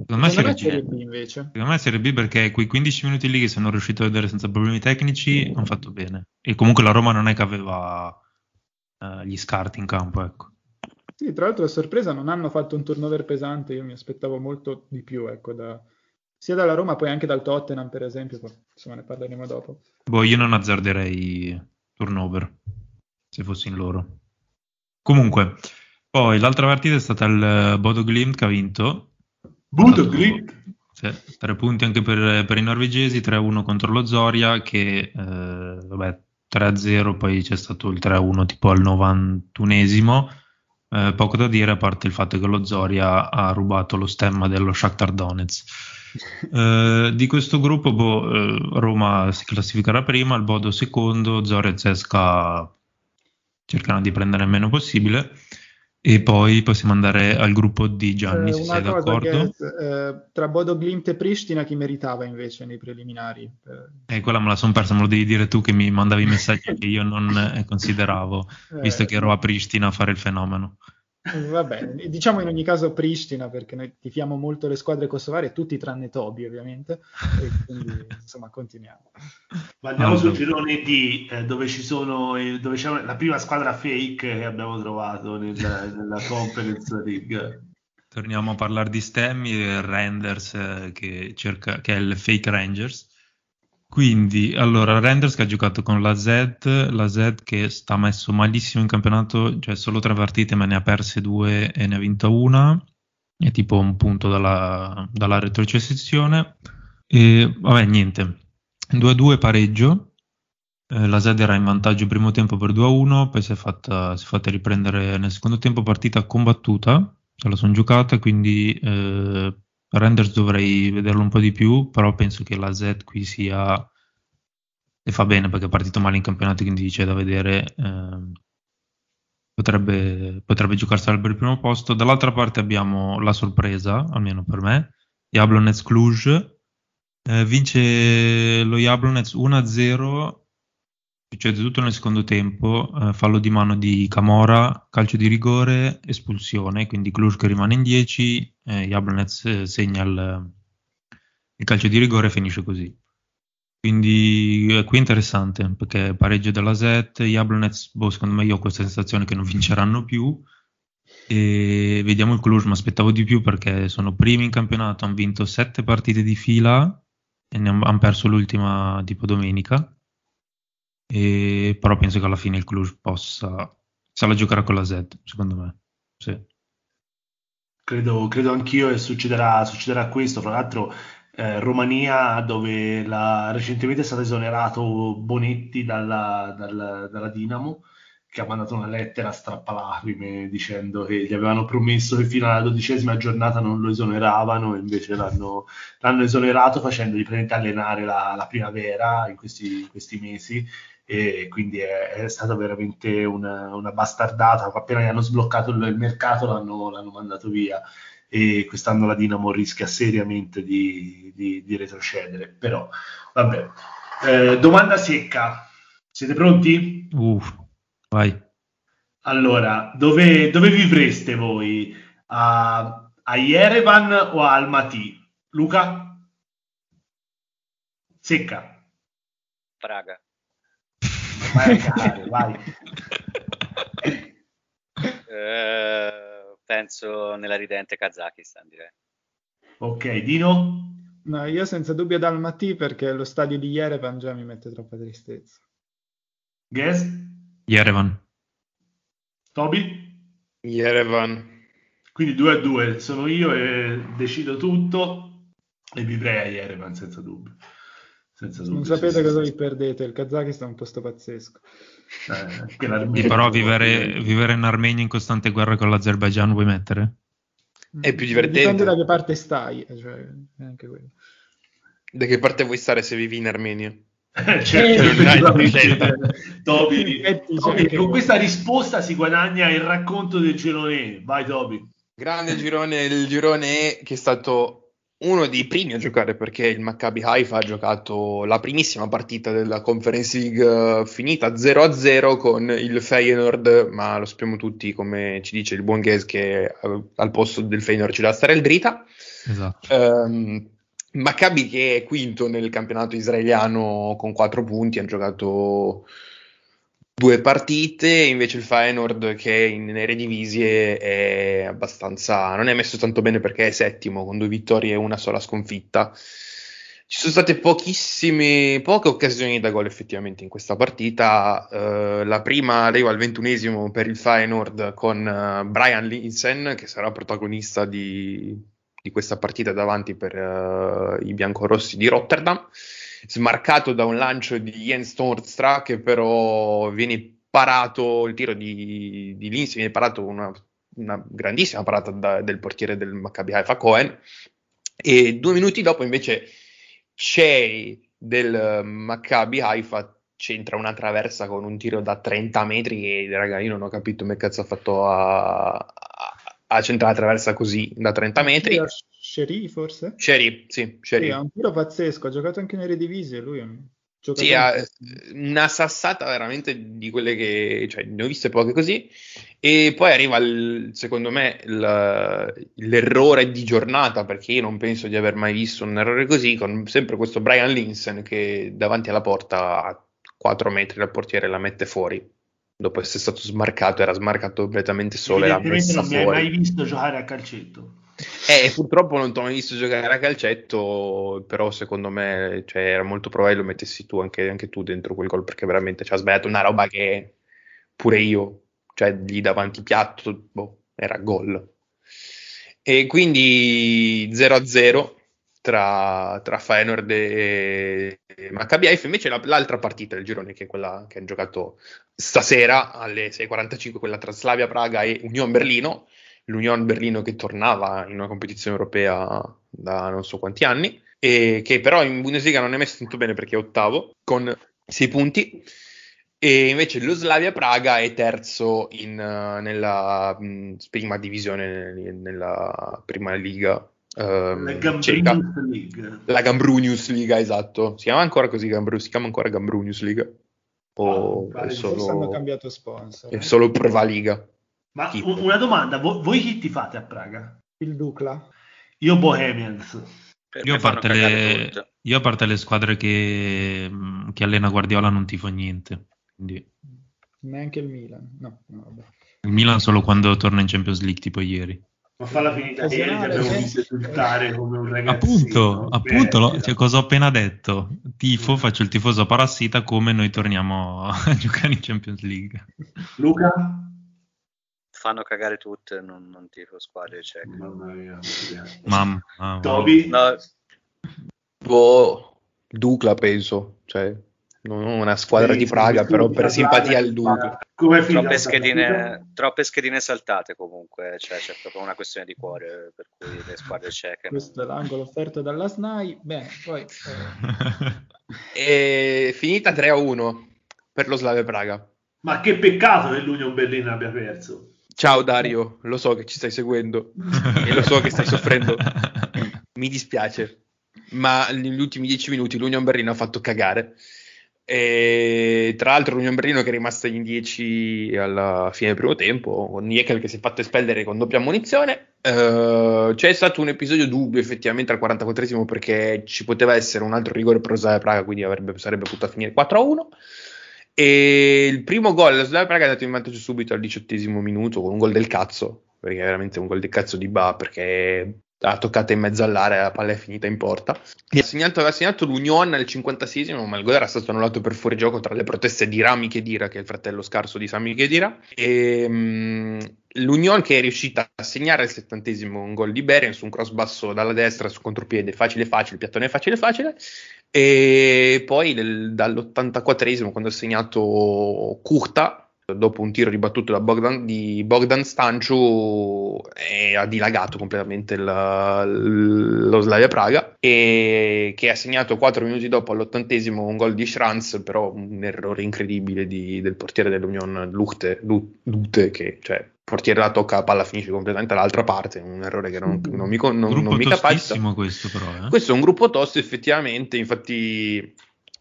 Secondo me, serie, serie B invece. Secondo me Serie B perché quei 15 minuti lì che sono riuscito a vedere senza problemi tecnici hanno fatto bene. E comunque la Roma non è che aveva uh, gli scarti in campo, ecco. Sì, tra l'altro a sorpresa non hanno fatto un turnover pesante, io mi aspettavo molto di più, ecco, da, sia dalla Roma poi anche dal Tottenham per esempio, poi, insomma ne parleremo dopo. Boh, io non azzarderei turnover se fossi in loro. Comunque, poi l'altra partita è stata il Bodo Glimt che ha vinto Budogli. Sì, tre punti anche per, per, i norvegesi, 3-1 contro lo Zoria che, eh, vabbè, 3-0, poi c'è stato il 3-1 tipo al 91esimo, eh, poco da dire a parte il fatto che lo Zoria ha rubato lo stemma dello Shakhtar Donetsk. Eh, di questo gruppo boh, eh, Roma si classificherà prima, il Bodo secondo, Zoria e Zesca cercheranno di prendere il meno possibile e poi possiamo andare al gruppo di Gianni, Eh, se sei d'accordo. che, eh, tra Bodo Glimt e Pristina chi meritava invece nei preliminari? Eh, E quella me la sono persa, me lo devi dire tu che mi mandavi messaggi che io non eh, consideravo, visto eh, che ero a Pristina a fare il fenomeno. Va bene, diciamo in ogni caso Pristina perché noi tifiamo molto le squadre kosovare, tutti tranne Tobi ovviamente, e quindi insomma continuiamo. Ma andiamo Allora. sul girone D, eh, dove ci sono eh, dove c'è la prima squadra fake che abbiamo trovato nel- nella Conference League. Torniamo a parlare di stemmi e Renders eh, che, cerca, che è il fake Rangers. Quindi, allora, Renders che ha giocato con la Z, la Z che sta messo malissimo in campionato, cioè solo tre partite ma ne ha perse due e ne ha vinta una, è tipo un punto dalla, dalla retrocessione. E vabbè, niente, 2-2 pareggio, eh, la Z era in vantaggio primo tempo per 2-1, poi si è fatta, si è fatta riprendere nel secondo tempo partita combattuta, se la sono giocata, quindi eh, Renders dovrei vederlo un po' di più, però penso che la Z qui sia e fa bene perché è partito male in campionato, quindi c'è da vedere. ehm, potrebbe, potrebbe giocarsela per primo posto. Dall'altra parte abbiamo la sorpresa, almeno per me, Jablonec Cluj. Eh, vince lo Jablonec 1-0 Succede tutto nel secondo tempo, eh, fallo di mano di Camora, calcio di rigore, espulsione, quindi Cluj che rimane in 10, eh, Jablonec eh, segna il, il calcio di rigore e finisce così. Quindi eh, qui è interessante perché pareggio della Z, Jablonec, boh, secondo me io ho questa sensazione che non vinceranno più e vediamo il Cluj, mi aspettavo di più perché sono primi in campionato, hanno vinto sette partite di fila e ne hanno perso l'ultima tipo domenica e, però penso che alla fine il Cluj possa se la giocherà con la Z, secondo me. Sì. Credo, credo anch'io che succederà, succederà questo. Fra l'altro, eh, Romania, dove la- recentemente è stato esonerato Bonetti dalla, dalla- dalla Dinamo, che ha mandato una lettera strappalacrime dicendo che gli avevano promesso che fino alla dodicesima giornata non lo esoneravano, e invece l'hanno, l'hanno esonerato facendogli praticamente allenare la, la primavera in questi, in questi mesi. E quindi è, è stata veramente una, una bastardata. Appena gli hanno sbloccato il, il mercato, l'hanno, l'hanno mandato via e quest'anno la Dinamo rischia seriamente di, di- di retrocedere. Però, vabbè. Eh, domanda secca. Siete pronti? Uff, vai. Allora, dove, dove vivreste voi? A, a Yerevan o a Almaty? Luca? Secca. Praga. Vai a cagare, vai. Eh, penso nella ridente Kazakistan, direi. Ok, Dino? No, io senza dubbio dal Almaty perché lo stadio di Yerevan già mi mette troppa tristezza. Guess? Yerevan. Toby? Yerevan. Quindi 2 a 2 sono io e decido tutto e vivrei a Yerevan senza dubbio. Senza. Non sapete cosa vi perdete, il Kazakistan è un posto pazzesco. Eh, però vivere, vivere in Armenia in costante guerra con l'Azerbaijan vuoi mettere? È più divertente. Dipende da che parte stai, eh, cioè, è anche quello. Da che parte vuoi stare se vivi in Armenia? Certo, Eh. Toby, con questa risposta si guadagna il racconto del girone. Vai Toby. Grande girone, il girone E che è stato uno dei primi a giocare perché il Maccabi Haifa ha giocato la primissima partita della Conference League eh, finita 0-0 con il Feyenoord, ma lo sappiamo tutti come ci dice il buon Ghez che eh, al posto del Feyenoord ci deve stare il Drita. Esatto. Ehm, Maccabi che è quinto nel campionato israeliano con 4 punti, hanno giocato due partite, invece il Feyenoord che in Eredivisie è abbastanza non è messo tanto bene perché è settimo con due vittorie e una sola sconfitta. Ci sono state pochissime, poche occasioni da gol effettivamente in questa partita. Eh, la prima arriva al ventunesimo per il Feyenoord con eh, Brian Linsen che sarà protagonista di, di questa partita davanti per eh, i biancorossi di Rotterdam smarcato da un lancio di Jens Tornstra che però viene parato, il tiro di, di Linz viene parato una una grandissima parata da, del portiere del Maccabi Haifa Cohen. E due minuti dopo invece c'è del Maccabi Haifa c'entra una traversa con un tiro da 30 metri che raga io non ho capito come cazzo ha fatto a, a centrare traversa così da 30 metri Sherry forse? Sherry, sì, Sherry. Sì, ha un tiro pazzesco, ha giocato anche in Eredivisie lui. Sì, ha una sassata veramente di quelle che cioè, ne ho viste poche così. E poi arriva, il, secondo me, il, l'errore di giornata, perché io non penso di aver mai visto un errore così, con sempre questo Brian Linsen che davanti alla porta a 4 metri dal portiere la mette fuori. Dopo essere stato smarcato, era smarcato completamente solo. Evidentemente non mi hai mai visto giocare a calcetto. Eh, purtroppo non ti ho mai visto giocare a calcetto, però secondo me cioè, era molto probabile lo mettessi tu anche, anche, tu dentro quel gol perché veramente ci ha sbagliato una roba che pure io, cioè lì davanti piatto, boh, era gol. E quindi 0-0 tra, tra Feyenoord e Maccabi Haifa, invece la, l'altra partita del girone che è quella che hanno giocato stasera alle 6.45, quella tra Slavia Praga e Union Berlino, l'Union Berlino che tornava in una competizione europea da non so quanti anni e che però in Bundesliga non è messo tanto bene perché è ottavo con sei punti. E invece lo Slavia Praga è terzo in, nella prima divisione nella prima liga Uh, la Gambrunius League. La Gambrunius Liga, esatto. Si chiama ancora così Gambru, si chiama ancora Gambrunius Liga. O ah, è solo, hanno cambiato sponsor. È solo Prva Liga. Ma tipo. una domanda, voi, voi chi ti fate a Praga? Il Dukla. Io Bohemians. Io a, parte le, io a parte le squadre che, che, allena Guardiola non tifo niente. Quindi... Neanche il Milan. No, no, il Milan solo quando torna in Champions League, tipo ieri. Ma falla finita ieri ti abbiamo visto esultare come un ragazzo. Appunto, appunto lo, cioè, cosa ho appena detto. Tifo, faccio il tifoso parassita come noi torniamo a giocare in Champions League. Luca? fanno cagare tutte, non, non tifo squadre cieche. Mamma mia. Mamma, mamma. Toby? No. Boh, Ducla penso, cioè non una squadra sì, di Praga, però per simpatia al. Come troppe schedine, troppe schedine saltate comunque, cioè c'è proprio una questione di cuore per cui le squadre cieche. Questo non... è l'angolo offerto dalla SNAI, bene, poi... Eh... finita 3-1 per lo Slave Praga. Ma che peccato che l'Union Berlino abbia perso. Ciao Dario, lo so che ci stai seguendo e lo so che stai soffrendo. Mi dispiace, ma negli ultimi dieci minuti l'Union Berlino ha fatto cagare. E tra l'altro l'Union Berlino che è rimasta in 10 alla fine del primo tempo, con Niekel che si è fatto espellere con doppia munizione. Uh, c'è stato un episodio dubbio effettivamente al 44esimo perché ci poteva essere un altro rigore per Rosaria Praga, quindi avrebbe, sarebbe potuto finire 4-1. E il primo gol, la Slavia Praga è andato in vantaggio subito al diciottesimo minuto con un gol del cazzo, perché è veramente un gol del cazzo di Ba, perché ha toccato in mezzo all'area, la palla è finita in porta. E ha segnato, aveva segnato l'Union al 56esimo, ma il gol era stato annullato per fuorigioco tra le proteste di Rami Chedira, che è il fratello scarso di Sami Chedira, e um, l'Union che è riuscita a segnare al settantesimo un gol di Beren su un cross basso dalla destra su contropiede, facile facile, piattone facile facile, e poi del, dall'84esimo, quando ha segnato Curta, dopo un tiro ribattuto da Bogdan, di Bogdan Stanciu, ha dilagato completamente la, lo Slavia Praga, e che ha segnato 4 minuti dopo all'ottantesimo un gol di Schranz, però un errore incredibile di, del portiere dell'Unione Lute, Lute che cioè, portiere la tocca, la palla finisce completamente dall'altra parte, un errore che non, non mi, non, non mi capacita. questo però, eh? Questo è un gruppo tosto effettivamente, infatti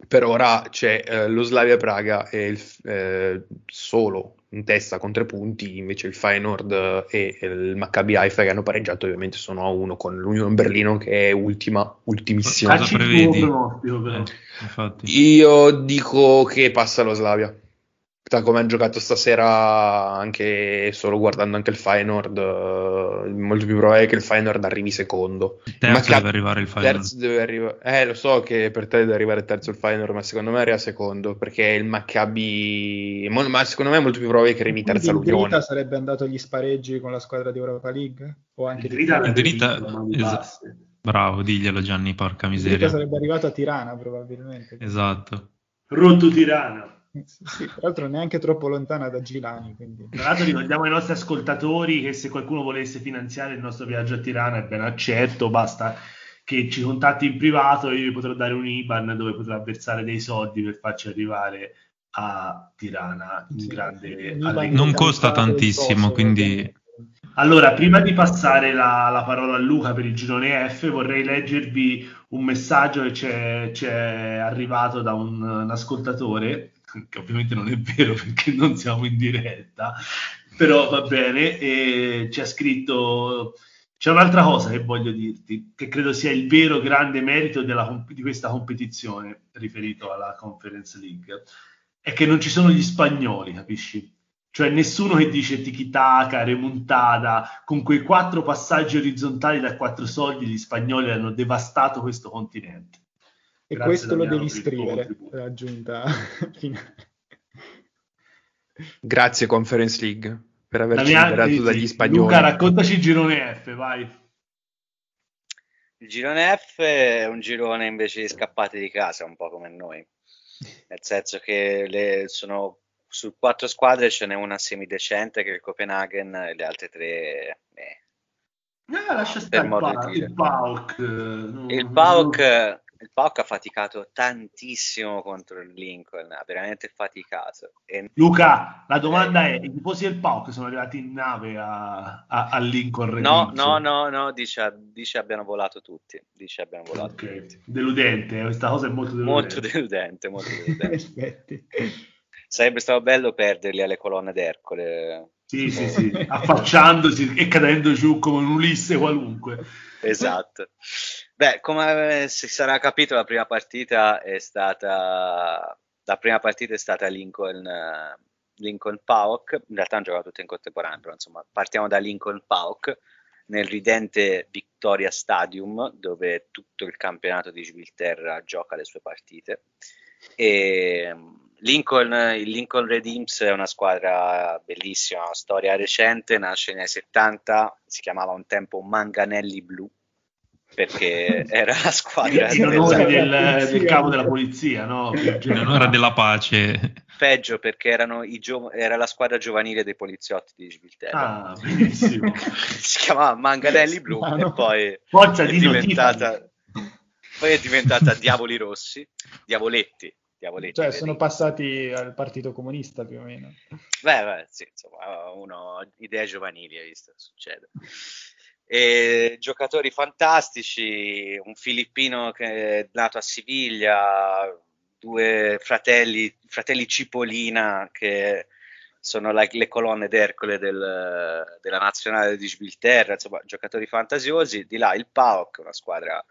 per ora c'è eh, lo Slavia Praga e il, eh, solo in testa con tre punti, invece il Feyenoord e il Maccabi Haifa che hanno pareggiato ovviamente sono a uno con l'Union Berlino che è ultima, ultimissima. Cosa prevedi? Eh, Io dico che passa lo Slavia da come hanno giocato stasera, anche solo guardando anche il Feyenoord, uh, molto più probabile che il Feyenoord arrivi secondo. Il terzo Maccabi, deve arrivare il Feyenoord. Terzo deve arrivare, eh, lo so che per te deve arrivare terzo il Feyenoord, ma secondo me arriva secondo, perché il Maccabi, ma secondo me è molto più probabile che arrivi terza l'Unione. Drita sarebbe andato agli spareggi con la squadra di Europa League? O anche il Drita, il Drita, esatto. Bravo, diglielo Gianni, porca miseria. Drita sarebbe arrivato a Tirana probabilmente. Esatto. Rotto Tirana. Sì, tra l'altro neanche troppo lontana da Gilani. Quindi. Tra l'altro ricordiamo ai nostri ascoltatori che se qualcuno volesse finanziare il nostro viaggio a Tirana è ben accetto, basta che ci contatti in privato e io vi potrò dare un IBAN dove potrà versare dei soldi per farci arrivare a Tirana in Sì, grande. Non costa tantissimo, quindi Allora, prima di passare la, la parola a Luca per il girone F, vorrei leggervi un messaggio che ci è, ci è arrivato da un, un ascoltatore, che ovviamente non è vero perché non siamo in diretta, però va bene, e ci ha scritto... C'è un'altra cosa che voglio dirti, che credo sia il vero grande merito della di questa competizione, riferito alla Conference League, è che non ci sono gli spagnoli, capisci? Cioè nessuno che dice tiki-taka, remontada, con quei quattro passaggi orizzontali da quattro soldi gli spagnoli hanno devastato questo continente. E Grazie, questo lo Damiano, devi il tuo scrivere, l'aggiunta finale. Grazie Conference League per averci Damiano, liberato sì, dagli spagnoli. Luca, raccontaci il girone F, vai. Il girone F è un girone invece di scappati di casa, un po' come noi. Nel senso che le- sono su quattro squadre ce n'è una semidecente che è il Copenaghen e le altre tre... eh. Ah, lascia stare il, il PAOK. eh, Il PAOK, il PAOK ha faticato tantissimo contro il Lincoln, ha veramente faticato. E Luca, la domanda è, i tifosi del PAOK sono arrivati in nave a, a, a Lincoln No, no, no, no, dice, dice abbiano volato tutti. Dice abbiano volato tutti. Ok, deludente, eh, questa cosa è molto deludente. Molto deludente, molto deludente. Sarebbe stato bello perderli alle colonne d'Ercole. Sì, sì, sì, affacciandosi e cadendo giù come un Ulisse qualunque. Esatto. Beh, come si sarà capito, la prima partita è stata la prima partita è stata Lincoln, eh, Lincoln Pauk. In realtà hanno giocato tutte in contemporanea, però insomma, partiamo da Lincoln Pauk nel ridente Victoria Stadium, dove tutto il campionato di Gibilterra gioca le sue partite. E mm, Lincoln, il Lincoln Redeems è una squadra bellissima, una storia recente, nasce nei 70, si chiamava un tempo Manganelli Blu, perché era la squadra In onore del, del capo della polizia, no? in onore della pace. peggio perché erano i gio- era la squadra giovanile dei poliziotti di Gibilterra. Ah, benissimo. si chiamava Manganelli Blu Ah, no. e poi Forza è diventata poi è diventata Diavoli Rossi, Diavoletti, Diavoletti. Cioè, sono passati al Partito Comunista più o meno. Beh, beh, sì, insomma, uno idee giovanili, hai visto, succede. E giocatori fantastici, un filippino che è nato a Siviglia, due fratelli, fratelli Cipolina che sono la- le colonne d'Ercole del- della nazionale di Gibilterra, insomma, giocatori fantasiosi. Di là il PAOK, una squadra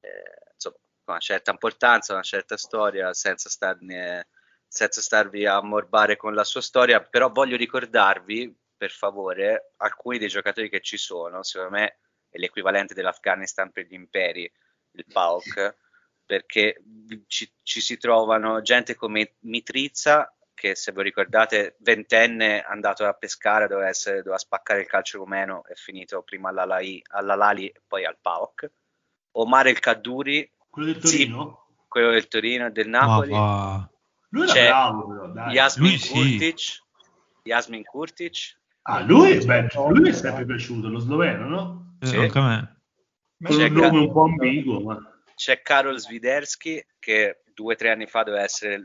eh, insomma, con una certa importanza, una certa storia, senza starne senza starvi a morbare con la sua storia, però voglio ricordarvi, per favore, alcuni dei giocatori che ci sono, secondo me è l'equivalente dell'Afghanistan per gli imperi, il PAOK, perché ci, ci si trovano gente come Mitrizza, che se vi ricordate, ventenne, andato a pescare, doveva, essere, doveva spaccare il calcio rumeno, è finito prima all'Alai- all'Alali e poi al PAOK. Omar El Kaddouri, Quello del Sì. Torino? quello del Torino del Ma Napoli. va. Lui era C'è bravo, però, dai. Yasmin Lui sì. Kurtic, Yasmin Kurtic, Ah, lui, beh, lui mi è sempre piaciuto, lo sloveno, no? Eh, Sì. Anche a me. Con C'è un nome un po' ambiguo, ma... c'è Karol Swiderski che due o tre anni fa doveva essere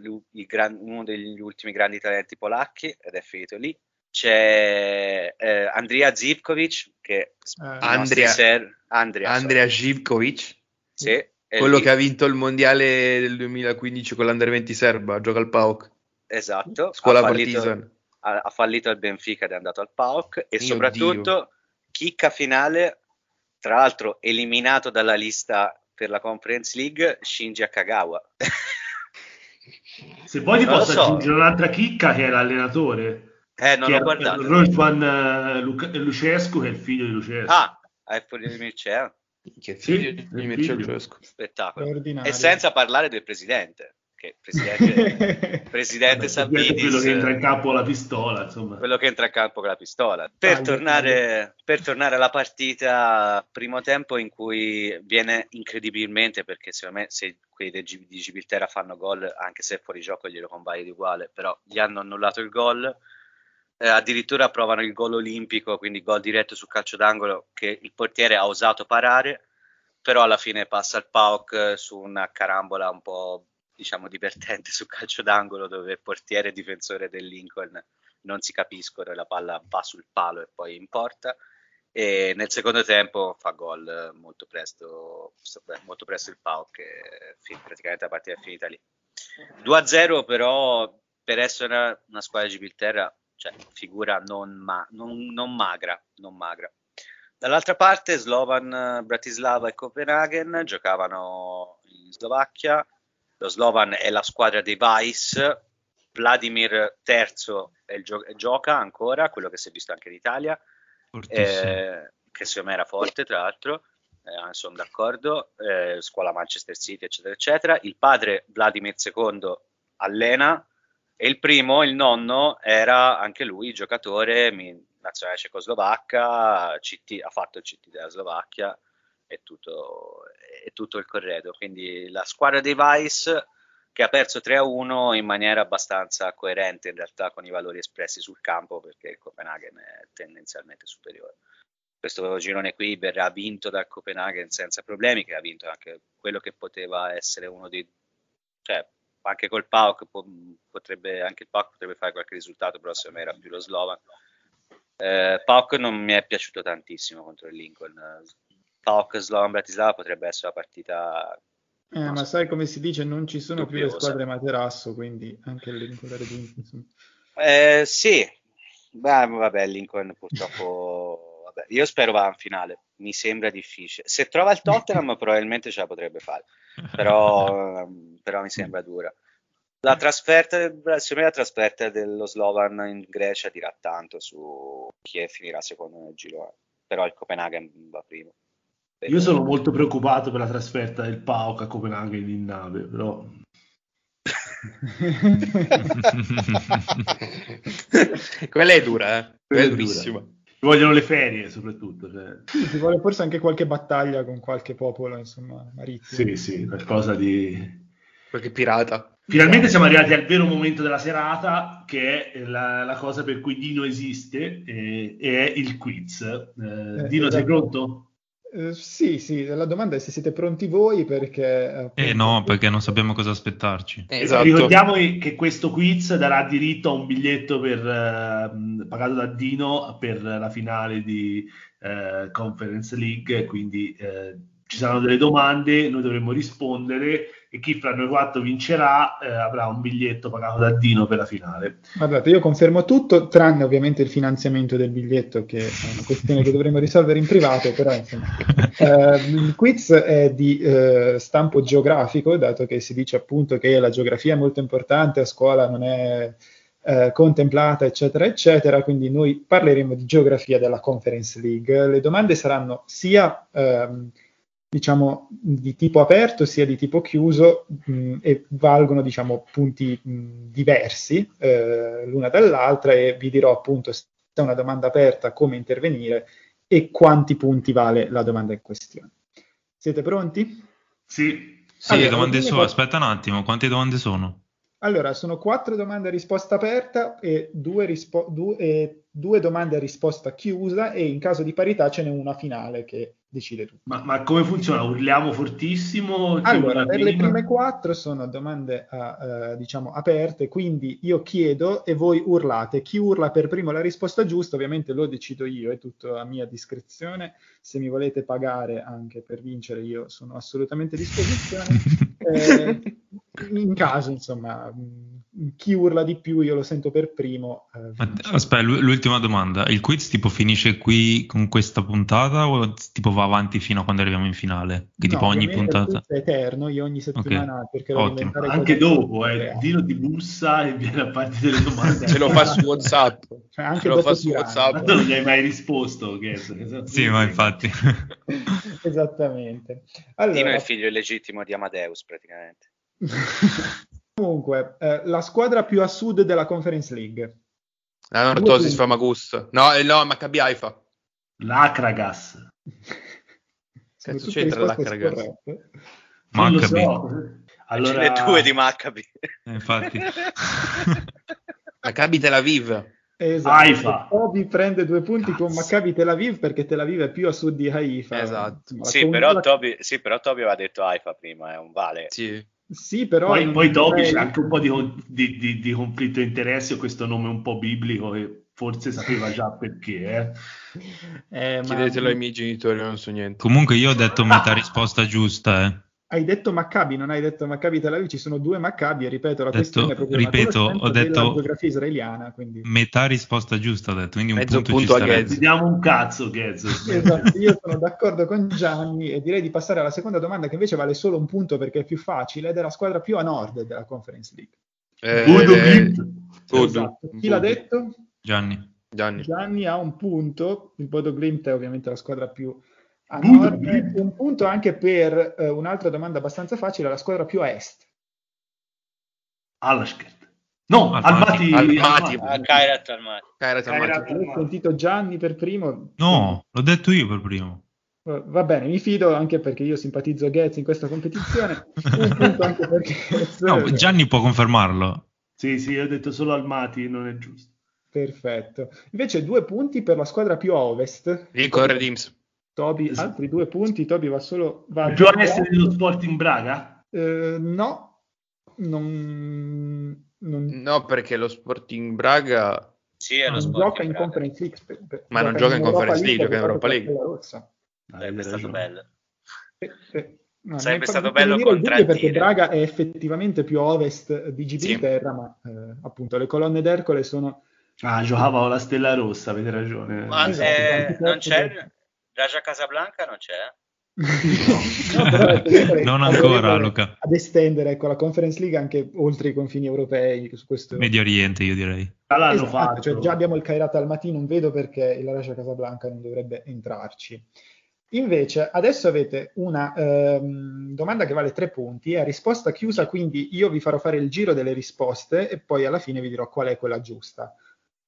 gran- uno degli ultimi grandi talenti polacchi ed è finito lì. C'è eh, Andrija Zivkovic che Eh, Andrea- ser- Andrea, Andrea Živkovic, sì, è quello lì. che ha vinto il mondiale del 2015 con l'Under 20 serba, gioca al PAOK, esatto, scuola ha fallito, Partizan. Ha, ha fallito al Benfica ed è andato al PAOK e Mio soprattutto chicca finale, tra l'altro eliminato dalla lista per la Conference League, Shinji Akagawa. Se poi ti Non posso so. aggiungere un'altra chicca che è l'allenatore. Eh, non che l'ho è guardato. Rolfan eh, Luca- Lucescu, che è il figlio di Lucescu. Ah, hai fuori di Mircea? Che Sì, figlio di il Mircea figlio. Lucescu. Spettacolo. E senza parlare del presidente, perché presidente, presidente Sabidis... quello che entra in campo con la pistola, insomma. Quello che entra in campo con la pistola. Per, tornare, per tornare alla partita, primo tempo in cui viene incredibilmente, perché secondo me se quelli di Gibilterra fanno gol, anche se fuori gioco glielo convalidi uguale, però gli hanno annullato il gol eh, addirittura provano il gol olimpico, quindi gol diretto sul calcio d'angolo che il portiere ha osato parare, però alla fine passa il PAOK su una carambola un po' diciamo divertente sul calcio d'angolo dove portiere e difensore del Lincoln non si capiscono e la palla va sul palo e poi in porta. E nel secondo tempo fa gol molto presto, molto presto il PAOK e praticamente la partita è finita lì. 2-0 però per essere una, una squadra di Gibilterra cioè figura non, ma- non, non, magra, non magra. Dall'altra parte Slovan, Bratislava e Copenaghen giocavano in Slovacchia, lo Slovan è la squadra dei Vice, Vladimir III gio- gioca ancora, quello che si è visto anche in Italia, eh, che secondo me era forte tra l'altro, eh, sono d'accordo, eh, scuola Manchester City eccetera eccetera, il padre Vladimir II allena, e il primo, il nonno, era anche lui giocatore nazionale cecoslovacca, CT, ha fatto il CT della Slovacchia e tutto, e tutto il corredo. Quindi la squadra dei Vice che ha perso 3-1 in maniera abbastanza coerente in realtà con i valori espressi sul campo perché il Copenaghen è tendenzialmente superiore. Questo girone qui verrà vinto dal Copenaghen senza problemi, che ha vinto anche quello che poteva essere uno dei... cioè anche col PAOK potrebbe, anche il PAOK potrebbe fare qualche risultato, però secondo me era più lo Slovan. Eh, PAOK non mi è piaciuto tantissimo contro il Lincoln. PAOK Slovan Bratislava potrebbe essere una partita eh, ma so. sai come si dice, non ci sono più le squadre materasso, quindi anche il Lincoln era vinto. Eh, sì, Beh, vabbè, Lincoln purtroppo... vabbè, io spero va in finale, mi sembra difficile. Se trova il Tottenham probabilmente ce la potrebbe fare però, ehm, però mi sembra dura. La trasferta, secondo me la trasferta dello Slovan in Grecia dirà tanto su chi finirà secondo nel giro, però il Copenaghen va primo. Io sono molto preoccupato per la trasferta del PAOK a Copenaghen in nave, però... Quella è dura, eh? Quella è durissima. Dura. Ci vogliono le ferie soprattutto. Cioè. Sì, ci vuole forse anche qualche battaglia con qualche popolo, insomma, marittimo. Sì, sì, qualcosa di... Qualche pirata. Finalmente siamo arrivati al vero momento della serata, che è la, la cosa per cui Dino esiste, e, e è il quiz. Eh, eh, Dino, sei esatto. pronto? Eh, sì, sì, la domanda è se siete pronti voi perché... Appunto... Eh no, perché non sappiamo cosa aspettarci. Eh, esatto. Ricordiamo che questo quiz darà diritto a un biglietto per, eh, pagato da Dino per la finale di eh, Conference League, quindi eh, ci saranno delle domande, noi dovremo rispondere e chi fra noi quattro vincerà eh, avrà un biglietto pagato da Dino per la finale. Guardate, io confermo tutto, tranne ovviamente il finanziamento del biglietto, che è una questione che dovremo risolvere in privato, però insomma. Eh, il quiz è di eh, stampo geografico, dato che si dice appunto che la geografia è molto importante, a scuola non è eh, contemplata, eccetera, eccetera. Quindi noi parleremo di geografia della Conference League. Le domande saranno sia ehm, diciamo, di tipo aperto sia di tipo chiuso mh, e valgono diciamo, punti mh, diversi eh, l'una dall'altra e vi dirò appunto se è una domanda aperta come intervenire e quanti punti vale la domanda in questione. Siete pronti? Sì. Sì, allora, domande sono. Aspetta un attimo, quante domande sono? Allora, sono quattro domande a risposta aperta e due, rispo- due, eh, due domande a risposta chiusa e in caso di parità ce n'è una finale che decide tutto. Ma, ma come funziona? Urliamo fortissimo? Allora, per le prime quattro sono domande uh, uh, diciamo aperte, quindi io chiedo e voi urlate. Chi urla per primo la risposta giusta, ovviamente lo decido io, è tutto a mia discrezione. Se mi volete pagare anche per vincere, io sono assolutamente a disposizione. eh, in caso, insomma, chi urla di più io lo sento per primo. Eh, aspetta, l'ultima domanda. Il quiz tipo finisce qui con questa puntata o tipo va avanti fino a quando arriviamo in finale? Che no, tipo ogni puntata... è eterno, io ogni settimana okay. Anche dopo, eh, Dino ti bussa e viene a parte delle domande. Ce lo fa su WhatsApp. Cioè, anche Ce lo fa su WhatsApp. non gli hai mai risposto. Che, sì, ma infatti. Esattamente. Allora, Dino è il figlio illegittimo di Amadeus praticamente. Comunque, eh, la squadra più a sud della Conference League. La Nortosis Famagusta. No, eh, no, Maccabi Haifa. L'Acragas. Cazzo c'entra l'Acragas? Non lo Maccabi. so. Allora... Ce ne due di Maccabi. Eh, infatti. Maccabi Tel Aviv. Esatto. Haifa. Toby prende due punti con Cazzo. Maccabi Tel Aviv perché Tel Aviv è più a sud di Haifa. Esatto. Sì con- però, Toby, sì, però Toby aveva detto Haifa prima, è un vale. Sì. Sì, però... Poi, poi dopo c'è anche un po' di, di- di- di conflitto di interessi o questo nome un po' biblico che forse sapeva già perché. Eh. Eh, ma- Chiedetelo ai miei genitori, non so niente. Comunque io ho detto metà risposta giusta, eh. Hai detto Maccabi, non hai detto Maccabi Tel Aviv, ci sono due Maccabi e ripeto, la Detto- questione è proprio ripeto, ho detto- della geografia israeliana, quindi... Metà risposta giusta ho detto, quindi un Mezzo punto, punto ci a starebbe. Ghezzi. Vediamo un cazzo, Ghezzo. Esatto, io sono d'accordo con Gianni e direi di passare alla seconda domanda che invece vale solo un punto perché è più facile ed è la squadra più a nord della Conference League. Eh, Udo eh. Esatto. Chi l'ha detto? Gianni. Gianni. Gianni ha un punto, il Bodo Glimt è ovviamente la squadra più nord, Glimt. un punto anche per eh, un'altra domanda abbastanza facile, la squadra più a est. Alaskert. No, Almaty. Almaty. Almaty. Ah, Kairat. Kairat. Ho sentito Gianni per primo. No, l'ho detto io per primo. Eh, Va bene, mi fido anche perché io simpatizzo Getz in questa competizione. un punto anche perché No, Gianni può confermarlo. Sì, sì, ho detto solo Almaty, non è giusto. Perfetto. Invece due punti per la squadra più a ovest. Lincoln Redims. Toby, Esatto. altri due punti. Toby va solo. Va est dello Sporting Braga? Eh, no, non, non, No, perché lo Sporting Braga... Sì, è lo non gioca in Braga. Conference League. spe- pe- Ma non gioca in Europa Conference League, gioca in Europa con League. Sarebbe Avete stato bello. Eh, eh, no, Sarebbe stato bello il dubbio perché. Braga è effettivamente più a ovest di Sì. Gibilterra, ma eh, appunto le colonne d'Ercole sono Ah, giocava con la Stella Rossa, avete ragione. Ma Esatto, eh, non c'è Raja Casablanca non c'è? No, comunque Non ancora, Luca. ad estendere ecco, la Conference League anche oltre i confini europei su questo Medio Oriente, io direi. Esatto, fatto. cioè già abbiamo il Kairat Almaty, non vedo perché il Raja Casablanca non dovrebbe entrarci. Invece, adesso avete una ehm, domanda che vale tre punti, è a risposta chiusa, quindi io vi farò fare il giro delle risposte e poi alla fine vi dirò qual è quella giusta.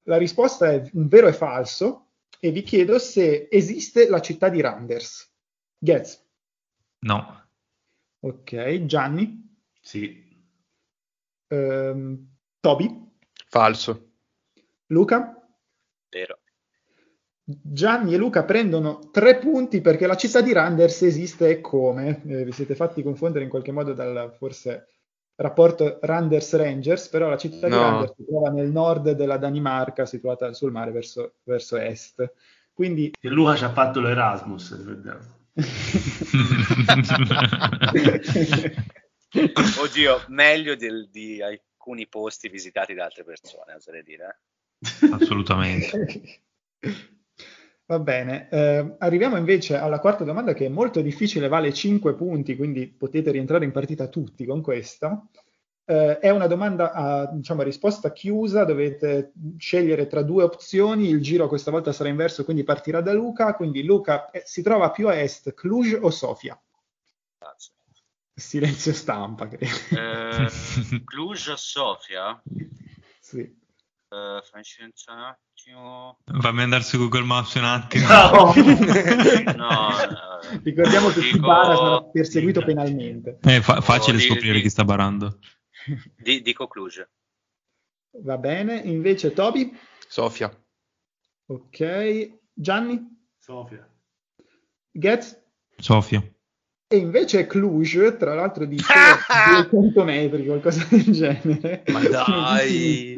La risposta è un vero e falso e vi chiedo se esiste la città di Randers. Getz. No. Ok, Gianni, Sì. ehm, Toby, Falso. Luca. Vero. Gianni e Luca prendono tre punti perché la città di Randers esiste e come. Eh, vi siete fatti confondere in qualche modo dal forse rapporto Randers-Rangers, però la città di No. Randers si trova nel nord della Danimarca, situata sul mare verso, verso est. Quindi E Luca ci ha fatto l'Erasmus. Oddio, meglio del- di alcuni posti visitati da altre persone, oserei dire. Assolutamente. Va bene, eh, arriviamo invece alla quarta domanda che è molto difficile, vale 5 punti, quindi potete rientrare in partita tutti con questa. Eh, è una domanda a diciamo, a risposta chiusa, dovete scegliere tra due opzioni, il giro questa volta sarà inverso, quindi partirà da Luca, quindi Luca eh, si trova più a est, Cluj o Sofia? Grazie. Silenzio stampa, credo. Eh, Cluj o Sofia? Sì. Eh, fammi pensare un attimo. Fammi andare su Google Maps un attimo. No. No, eh, Ricordiamo che dico- Sibara sarà perseguito penalmente. È fa- facile di- scoprire di- chi sta barando. di- dico Cluj. Va bene, invece Toby? Sofia. Ok, Gianni? Sofia. Getz? Sofia. E invece Cluj, tra l'altro di solo 200 metri, qualcosa del genere. Ma dai!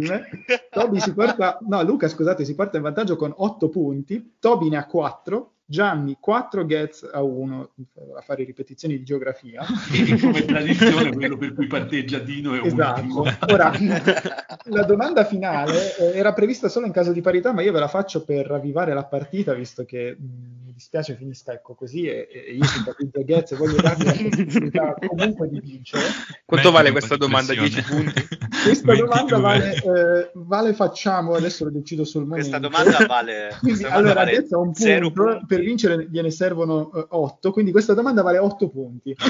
Toby si porta, no Luca scusate, si porta in vantaggio con 8 punti, Toby ne ha 4, Gianni 4, Getz a 1, a fare ripetizioni di geografia. E come tradizione quello per cui parteggia Dino è Esatto. ultimo. Ora, la domanda finale eh, era prevista solo in caso di parità, ma io ve la faccio per ravvivare la partita, visto che mh, mi dispiace finisca ecco così e, e io simpatizzo Getz e voglio darvi la possibilità comunque di vincere. Quanto Metti vale questa domanda? pressione. 10 punti? Questa 22. domanda vale, eh, vale facciamo, adesso lo decido sul momento. Questa domanda vale. Quindi, questa domanda allora, vale Getz ha un punto, punti. per vincere gliene servono 8, quindi questa domanda vale 8 punti.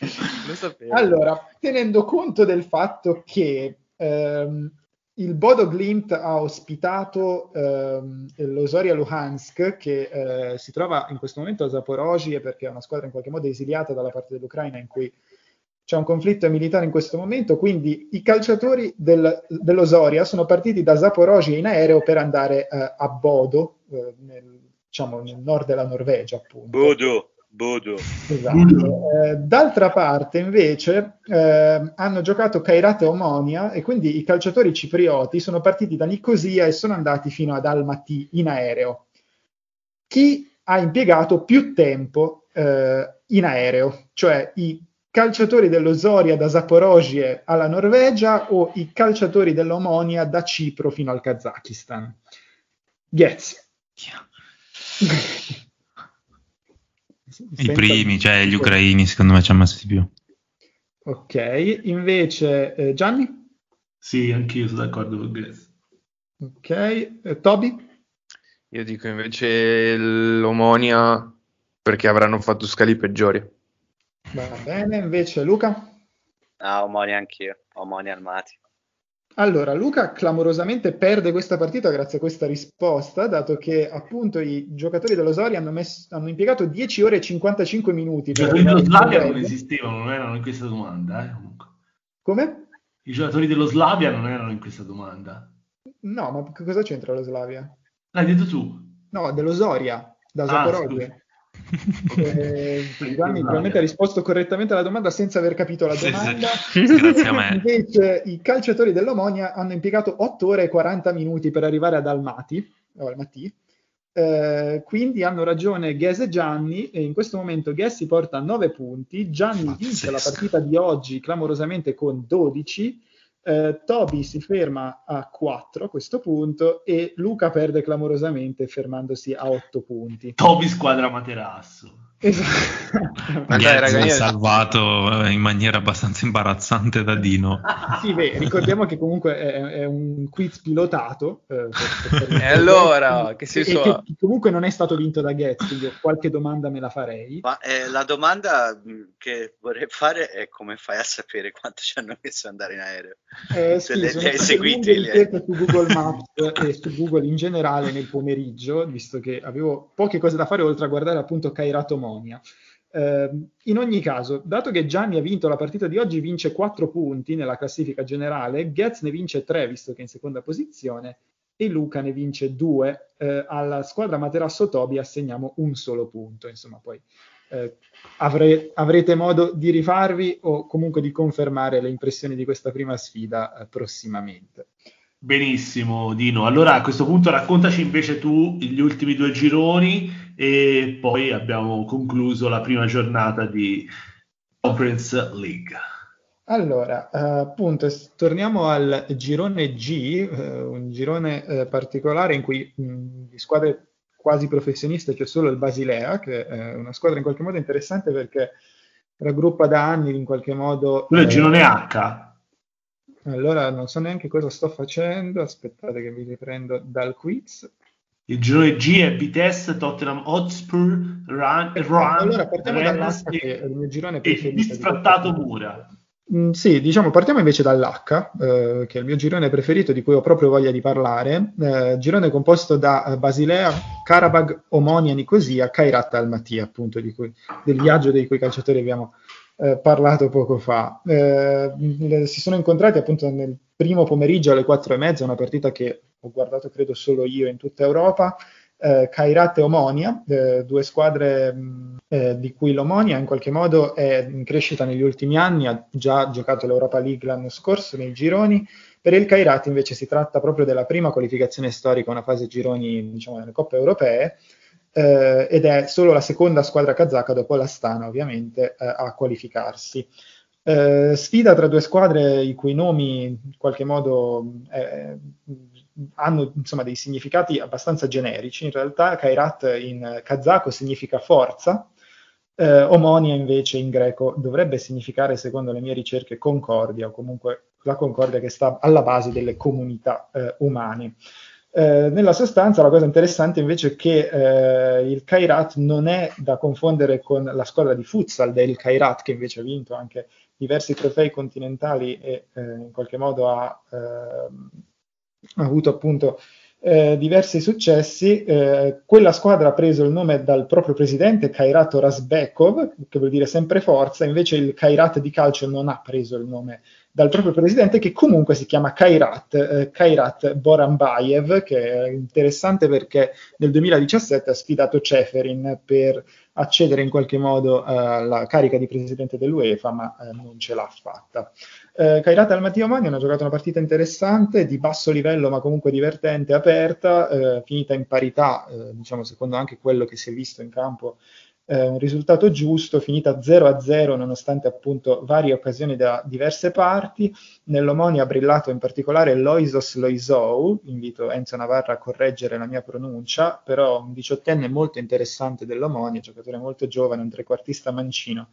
Lo sapevo. Allora, tenendo conto del fatto che ehm, il Bodo Glimt ha ospitato ehm, l'Osoria Luhansk, che eh, si trova in questo momento a Zaporozhye perché è una squadra in qualche modo esiliata dalla parte dell'Ucraina in cui c'è un conflitto militare in questo momento, quindi i calciatori del, dell'Osoria sono partiti da Zaporozhye in aereo per andare eh, a Bodo, eh, nel, diciamo nel nord della Norvegia appunto. Bodo. Bodo. Esatto. Eh, d'altra parte, invece, eh, hanno giocato Kairat e Omonia e quindi i calciatori ciprioti sono partiti da Nicosia e sono andati fino ad Almaty in aereo. Chi ha impiegato più tempo eh, in aereo, cioè i calciatori dello Zoria da Zaporozhye alla Norvegia o i calciatori dell'Omonia da Cipro fino al Kazakistan? Getz. I primi, cioè gli ucraini, secondo me ci hanno messo di più. Ok, invece eh, Gianni? Sì, anch'io sono d'accordo con Grace. Ok, eh, Toby? Io dico invece l'Omonia perché avranno fatto scali peggiori. Va bene, invece Luca? Ah, Omonia anch'io, Omonia Armati. Allora, Luca clamorosamente perde questa partita grazie a questa risposta, dato che appunto i giocatori dello Sori hanno, messo, hanno impiegato 10 ore e 55 minuti. I giocatori dello Slavia non esistevano, non erano in questa domanda. Eh, Come? I giocatori dello Slavia non erano in questa domanda. No, ma cosa c'entra lo Slavia? L'hai detto tu? No, dello Zoria, da Zaporozhye. Ah, eh, Gianni probabilmente ha risposto correttamente alla domanda senza aver capito la domanda. Sì, sì. Grazie a me. Invece i calciatori dell'Omonia hanno impiegato 8 ore e 40 minuti per arrivare ad Almaty, Almaty. Eh, quindi hanno ragione Ghes e Gianni e in questo momento Ghes si porta a 9 punti, Gianni vince la partita di oggi clamorosamente con 12 eh, Toby si ferma a 4 a questo punto e Luca perde clamorosamente fermandosi a 8 punti. Toby squadra materasso. Esatto. Ma dai, salvato in maniera abbastanza imbarazzante da Dino. sì, beh, ricordiamo che comunque è, è un quiz pilotato. Eh, per, per e allora, che e, che comunque non è stato vinto da Getz, quindi qualche domanda me la farei. Ma eh, la domanda che vorrei fare è come fai a sapere quanto ci hanno messo ad andare in aereo? Eh, sì, le, le hai seguite? Le... su Google Maps e su Google in generale nel pomeriggio, visto che avevo poche cose da fare oltre a guardare appunto Kairato Monia. Eh, in ogni caso, dato che Gianni ha vinto la partita di oggi, vince 4 punti nella classifica generale, Getz ne vince 3, visto che è in seconda posizione, e Luca ne vince 2. Eh, alla squadra Materasso Tobi assegniamo un solo punto. Insomma, poi eh, avre- avrete modo di rifarvi o comunque di confermare le impressioni di questa prima sfida eh, prossimamente. Benissimo, Dino. Allora a questo punto raccontaci invece tu gli ultimi due gironi e poi abbiamo concluso la prima giornata di Conference League. Allora, eh, appunto, torniamo al girone G, eh, un girone eh, particolare in cui di squadre quasi professioniste c'è solo il Basilea, che è una squadra in qualche modo interessante perché raggruppa da anni in qualche modo... Quello è il girone H. Allora, non so neanche cosa sto facendo, aspettate che vi riprendo dal quiz. Il girone G è Vitesse, Tottenham Hotspur, Run, Run allora partiamo dall'H che è il mio girone preferito. E Mura. Mm, sì, diciamo, partiamo invece dall'H, eh, che è il mio girone preferito di cui ho proprio voglia di parlare. Eh, girone composto da eh, Basilea, Karabag, Omonia, Nicosia, Kairat Almaty, appunto, cui, del viaggio dei cui calciatori abbiamo eh, parlato poco fa. Eh, si sono incontrati appunto nel primo pomeriggio alle quattro e mezza, una partita che ho guardato credo solo io in tutta Europa. Eh, Kairat e Omonia, eh, due squadre mh, eh, di cui l'Omonia in qualche modo è in crescita negli ultimi anni, ha già giocato l'Europa League l'anno scorso nei gironi. Per il Kairat invece si tratta proprio della prima qualificazione storica, una fase gironi diciamo, nelle coppe europee, eh, ed è solo la seconda squadra kazaka dopo l'Astana ovviamente eh, a qualificarsi. Eh, sfida tra due squadre i cui nomi in qualche modo eh, hanno insomma, dei significati abbastanza generici. In realtà Kairat in kazako significa forza, eh, Omonia invece in greco dovrebbe significare, secondo le mie ricerche, concordia o comunque la concordia che sta alla base delle comunità eh, umane. Eh, nella sostanza la cosa interessante invece è che eh, il Kairat non è da confondere con la squadra di futsal del Kairat che invece ha vinto anche diversi trofei continentali e eh, in qualche modo ha, ehm, ha avuto appunto eh, diversi successi. Eh, quella squadra ha preso il nome dal proprio presidente Kairat Rasbekov, che vuol dire sempre forza, invece il Kairat di calcio non ha preso il nome dal proprio presidente che comunque si chiama Kairat, eh, Kairat Borambayev, che è interessante perché nel 2017 ha sfidato Ceferin per accedere in qualche modo alla carica di presidente dell'UEFA, ma eh, non ce l'ha fatta. Eh, Kairat Almaty Omani ha giocato una partita interessante, di basso livello ma comunque divertente, aperta, eh, finita in parità, eh, diciamo secondo anche quello che si è visto in campo eh, un risultato giusto, finita 0-0 nonostante appunto varie occasioni da diverse parti. Nell'Omonia ha brillato in particolare Loisos Loisou, invito Enzo Navarra a correggere la mia pronuncia, però un diciottenne molto interessante dell'Omonia, giocatore molto giovane, un trequartista mancino,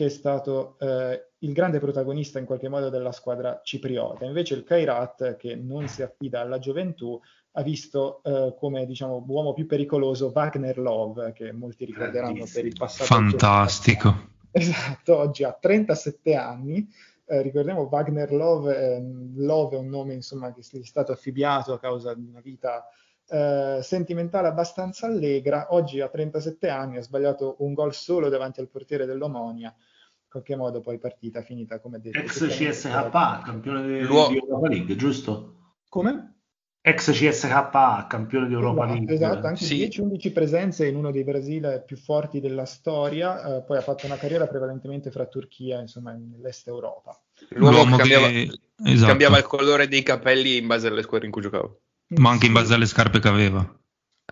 che è stato eh, il grande protagonista in qualche modo della squadra cipriota. Invece il Kairat, che non si affida alla gioventù, ha visto eh, come diciamo, uomo più pericoloso Wagner Love, che molti ricorderanno per il passato. Fantastico. Esatto, oggi ha 37 anni. Eh, ricordiamo Wagner Love, eh, Love è un nome insomma, che è stato affibbiato a causa di una vita eh, sentimentale abbastanza allegra. Oggi ha 37 anni, ha sbagliato un gol solo davanti al portiere dell'Omonia. In qualche modo poi partita finita come detto. Ex CSKA, campione di, Luo- di Europa League, giusto? Come? ex CSKA, campione di Europa esatto, League. Esatto, anche sì. 10-11 presenze in uno dei Brasile più forti della storia, eh, poi ha fatto una carriera prevalentemente fra Turchia, insomma, nell'est Europa. L'uomo, L'uomo cambiava, che... esatto. cambiava, il colore dei capelli in base alle squadre in cui giocava. Ma anche in base alle scarpe che aveva.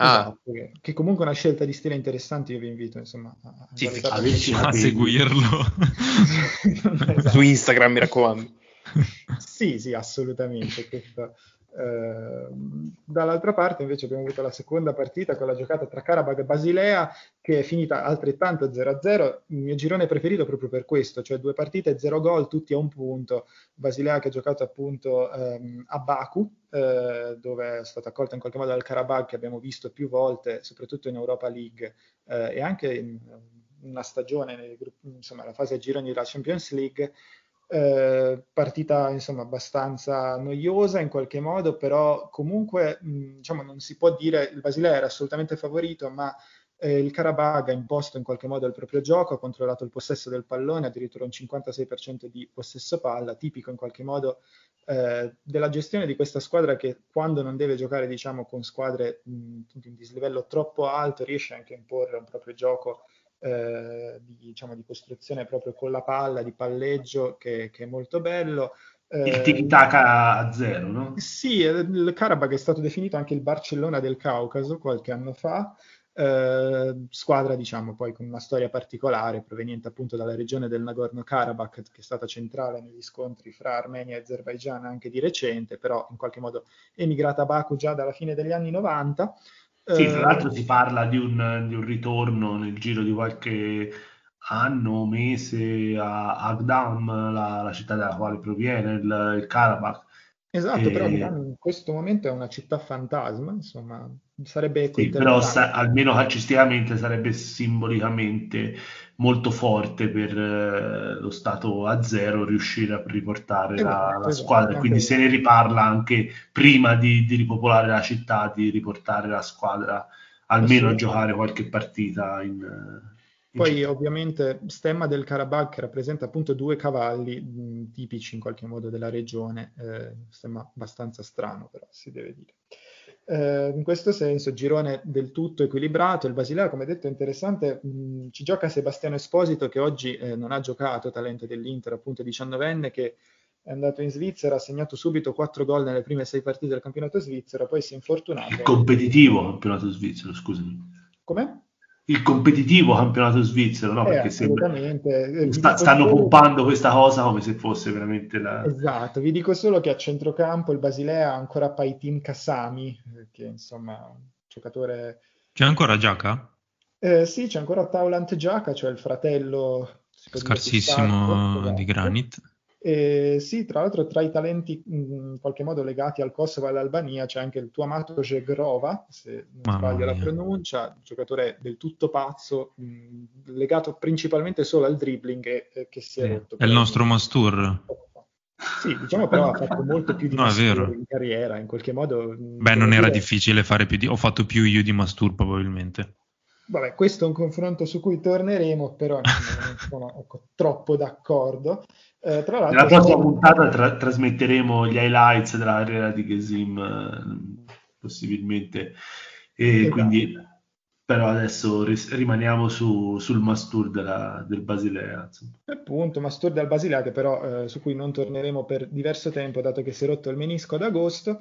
Ah. Esatto, che, che, comunque è una scelta di stile interessante, io vi invito insomma a, sì, a, a seguirlo esatto. su Instagram, mi raccomando. sì, sì, assolutamente. Questo, dall'altra parte invece abbiamo avuto la seconda partita con la giocata tra Karabakh e Basilea che è finita altrettanto 0-0, il mio girone preferito proprio per questo, cioè due partite, zero gol, tutti a un punto, Basilea che ha giocato appunto ehm, a Baku, eh, dove è stata accolta in qualche modo dal Karabakh che abbiamo visto più volte, soprattutto in Europa League eh, e anche in una stagione, insomma la fase a gironi della Champions League, eh, partita insomma abbastanza noiosa in qualche modo, però comunque mh, diciamo, non si può dire il Basilea era assolutamente favorito, ma eh, il Karabag ha imposto in qualche modo il proprio gioco, ha controllato il possesso del pallone, addirittura un 56% di possesso palla, tipico in qualche modo eh, della gestione di questa squadra che quando non deve giocare diciamo, con squadre mh, di dislivello troppo alto riesce anche a imporre un proprio gioco eh, di, diciamo, di, costruzione proprio con la palla, di palleggio che, che è molto bello. Eh, il tiki-taka a zero, no? Sì, eh, il Karabakh è stato definito anche il Barcellona del Caucaso qualche anno fa, eh, squadra diciamo poi con una storia particolare proveniente appunto dalla regione del Nagorno-Karabakh che è stata centrale negli scontri fra Armenia e Azerbaijan anche di recente, però in qualche modo emigrata a Baku già dalla fine degli anni 90 sì, tra l'altro si parla di un, di un ritorno nel giro di qualche anno, mese a Agdam, la, la città dalla quale proviene il, il Karabakh. Esatto, e... però in questo momento è una città fantasma, insomma, sarebbe sì, però sa- almeno calcisticamente sarebbe simbolicamente molto forte per eh, lo stato a zero riuscire a riportare esatto, la, la esatto, squadra. quindi se ne riparla anche prima di, di, ripopolare la città di riportare la squadra almeno a giocare qualche partita in, in poi ovviamente stemma del Karabakh rappresenta appunto due cavalli mh, tipici in qualche modo della regione eh, stemma abbastanza strano però si deve dire eh, in questo senso, girone del tutto equilibrato. Il Basilea, come detto, è interessante. Mh, ci gioca Sebastiano Esposito, che oggi eh, non ha giocato, talento dell'Inter, appunto 19enne, che è andato in Svizzera, ha segnato subito 4 gol nelle prime 6 partite del campionato svizzero, poi si è infortunato. Il competitivo campionato svizzero, scusami. Come? Il competitivo campionato svizzero, no? Eh, Perché sembra, eh, sta, stanno solo... pompando questa cosa come se fosse veramente la... Esatto, vi dico solo che a centrocampo il Basilea ha ancora Paitin Kassami, eh, che insomma un giocatore... C'è ancora Giaca? Eh, sì, c'è ancora Taulant Giaca, cioè il fratello... Scarsissimo di, di Granit. E sì, tra l'altro tra i talenti in qualche modo legati al Kosovo e all'Albania c'è anche il tuo amato Jegrova, se non Mamma sbaglio la mia. pronuncia, giocatore del tutto pazzo, mh, legato principalmente solo al dribbling e, e che si è rotto. È il nostro probabilmente Mastur. Sì, diciamo però ha fatto molto più di No, Mastur in carriera, in qualche modo. Beh, non devo era dire- difficile fare più di... Ho fatto più io di Mastur probabilmente. Vabbè, questo è un confronto su cui torneremo, però non sono ecco, troppo d'accordo. Eh, tra l'altro, Nella prossima sono- puntata tra- trasmetteremo gli highlights della carriera di Gesim, eh, possibilmente. E Esatto. quindi, però adesso ris- rimaniamo su- sul Mastur della- del Basilea. insomma. Appunto, Mastur dal Basilea, che però eh, su cui non torneremo per diverso tempo, dato che si è rotto il menisco ad agosto.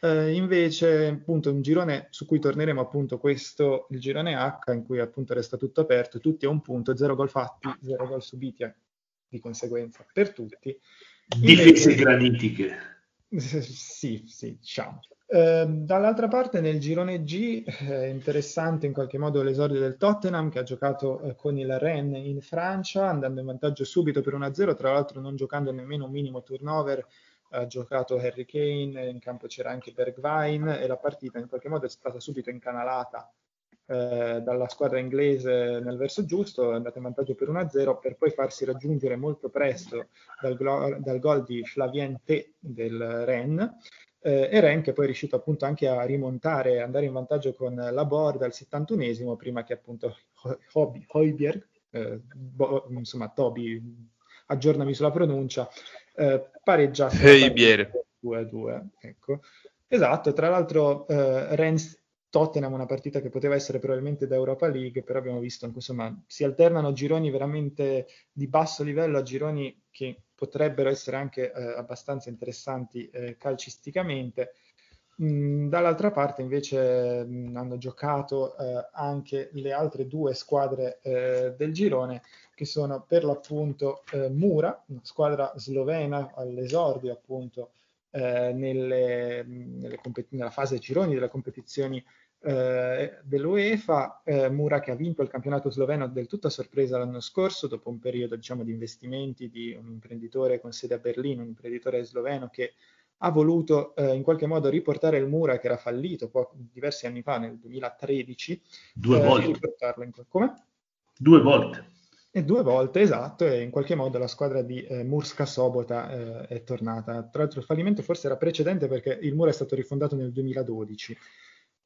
Eh, invece, appunto, un girone su cui torneremo, appunto, questo, il girone H, in cui appunto resta tutto aperto, tutti a un punto, zero gol fatti, zero gol subiti, eh, di conseguenza per tutti. Difese granitiche. Sì, sì, diciamo. Eh, dall'altra parte nel girone G è interessante in qualche modo l'esordio del Tottenham che ha giocato eh, con il Rennes in Francia andando in vantaggio subito per 1-0, tra l'altro non giocando nemmeno un minimo turnover, ha giocato Harry Kane, in campo c'era anche Bergwijn e la partita in qualche modo è stata subito incanalata eh, dalla squadra inglese nel verso giusto, è andata in vantaggio per 1-0 per poi farsi raggiungere molto presto dal, glo- dal gol di Flavien T del Rennes eh, e Rennes che poi è riuscito appunto anche a rimontare andare in vantaggio con la Borda al 71esimo prima che appunto Ho- Højbjerg, eh, bo- insomma Toby, aggiornami sulla pronuncia, eh, pareggiasse partita 2-2, ecco. Esatto, tra l'altro eh, Rennes Tottenham una partita che poteva essere probabilmente da Europa League, però abbiamo visto insomma si alternano gironi veramente di basso livello a gironi che potrebbero essere anche eh, abbastanza interessanti eh, calcisticamente. Mm, dall'altra parte invece mh, hanno giocato eh, anche le altre due squadre eh, del girone che sono per l'appunto eh, Mura, una squadra slovena all'esordio appunto eh, nelle, nelle compet- nella fase gironi delle competizioni eh, dell'UEFA, eh, Mura che ha vinto il campionato sloveno del tutto a sorpresa l'anno scorso, dopo un periodo diciamo, di investimenti di un imprenditore con sede a Berlino, un imprenditore sloveno che ha voluto eh, in qualche modo riportare il Mura che era fallito po- diversi anni fa, nel 2013, Due eh, volte. in come? Due volte. E due volte, esatto, e in qualche modo la squadra di eh, Murska Sobota eh, è tornata. Tra l'altro il fallimento forse era precedente perché il Mura è stato rifondato nel 2012.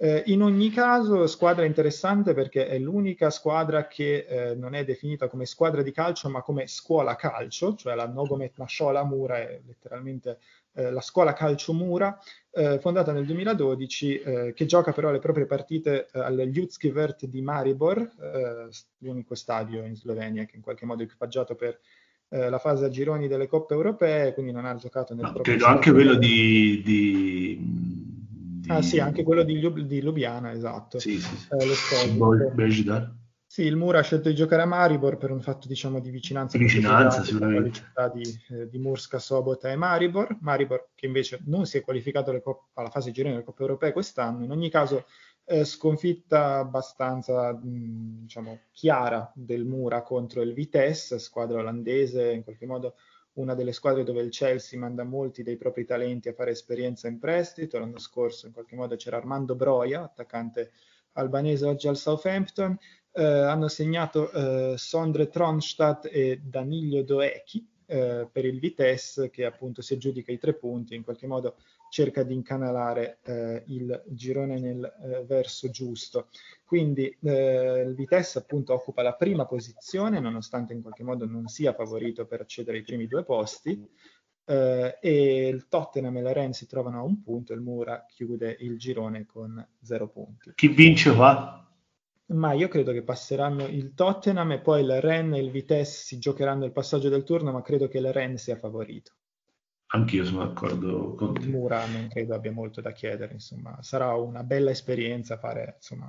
Eh, in ogni caso, squadra interessante perché è l'unica squadra che eh, non è definita come squadra di calcio ma come scuola calcio, cioè la Nogomet Nashola Mura è letteralmente eh, la scuola calcio Mura, eh, fondata nel 2012, eh, che gioca però le proprie partite eh, al Ljudski Vrt di Maribor, eh, l'unico stadio in Slovenia che in qualche modo è equipaggiato per eh, la fase a gironi delle coppe europee, quindi non ha giocato nel No, proprio credo anche quello di, di, di- Ah sì, anche quello di, Ljub- di Lubiana, esatto. Sì, sì, sì. Eh, lo Bejidar. Sì, il Mura ha scelto di giocare a Maribor per un fatto diciamo di vicinanza, Vicinanza, sicuramente. tra le città di, eh, di Murska, Sobota e Maribor. Maribor che invece non si è qualificato alle cop- alla fase girone delle Coppe Europee quest'anno. In ogni caso eh, sconfitta abbastanza mh, diciamo, chiara del Mura contro il Vitesse, squadra olandese, in qualche modo una delle squadre dove il Chelsea manda molti dei propri talenti a fare esperienza in prestito. L'anno scorso in qualche modo c'era Armando Broia, attaccante albanese oggi al Southampton. Eh, hanno segnato eh, Sondre Tronstadt e Danilo Doecchi eh, per il Vitesse che appunto si aggiudica i tre punti in qualche modo cerca di incanalare eh, il girone nel eh, verso giusto. Quindi eh, il Vitesse appunto occupa la prima posizione nonostante in qualche modo non sia favorito per accedere ai primi due posti eh, e il Tottenham e la Rennes si trovano a un punto, il Mura chiude il girone con zero punti. Chi vince qua? Ma io credo che passeranno il Tottenham e poi il Rennes e il Vitesse si giocheranno il passaggio del turno, ma credo che il Rennes sia favorito. Anch'io sono d'accordo con te. Mura non credo abbia molto da chiedere, insomma, sarà una bella esperienza fare insomma,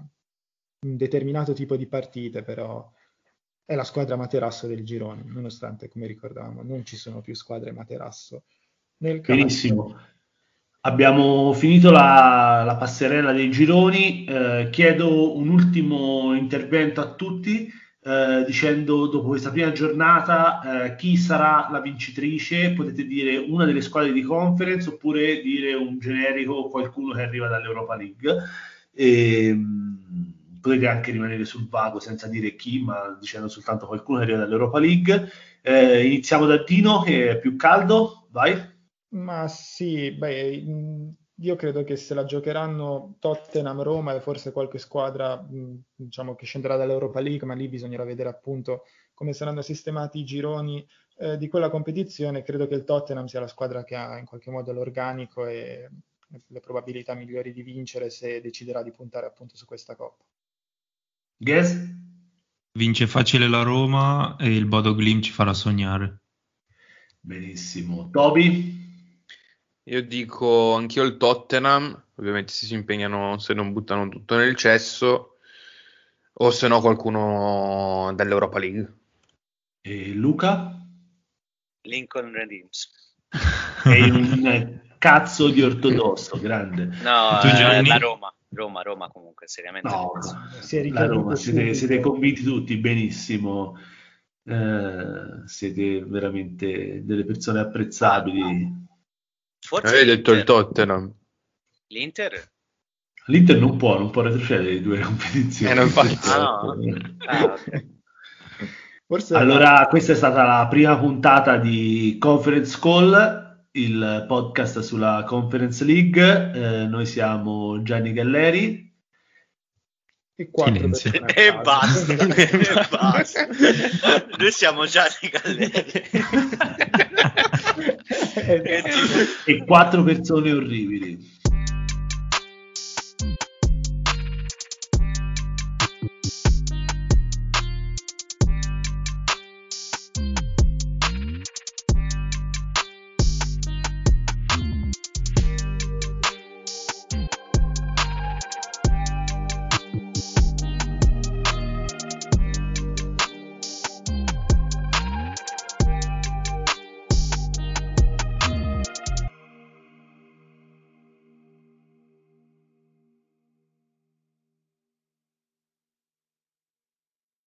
un determinato tipo di partite, però è la squadra materasso del girone, nonostante, come ricordavamo, non ci sono più squadre materasso nel calcio. Benissimo. Abbiamo finito la, la passerella dei gironi. Eh, chiedo un ultimo intervento a tutti eh, dicendo dopo questa prima giornata eh, chi sarà la vincitrice, potete dire una delle squadre di conference oppure dire un generico qualcuno che arriva dall'Europa League. E, ehm, potete anche rimanere sul vago senza dire chi, ma dicendo soltanto qualcuno che arriva dall'Europa League. Eh, iniziamo da Dino che è più caldo, vai. Ma sì, beh, io credo che se la giocheranno Tottenham, Roma e forse qualche squadra diciamo, che scenderà dall'Europa League, ma lì bisognerà vedere appunto come saranno sistemati i gironi eh, di quella competizione. Credo che il Tottenham sia la squadra che ha in qualche modo l'organico e le probabilità migliori di vincere se deciderà di puntare appunto su questa coppa. Guess? Vince facile la Roma e il Bodo Glim ci farà sognare. Benissimo. Toby? Io dico anch'io il Tottenham, ovviamente se si impegnano, se non buttano tutto nel cesso, o se no qualcuno dell'Europa League. E Luca? Lincoln Redeems. È un cazzo di ortodosso, grande. No, eh, la Roma. Roma, Roma comunque, seriamente. No, la Roma, siete, siete, convinti tutti, benissimo. Eh, siete veramente delle persone apprezzabili. Forse Hai detto il Tottenham. L'Inter? L'Inter non può, non può retrocedere di due competizioni. Eh, non ah, no? ah, Forse allora, questa è stata la prima puntata di Conference Call, il podcast sulla Conference League. Eh, noi siamo Gianni Galleri. E, e basta, e basta. Noi siamo Gianni Galleri. e quattro persone orribili.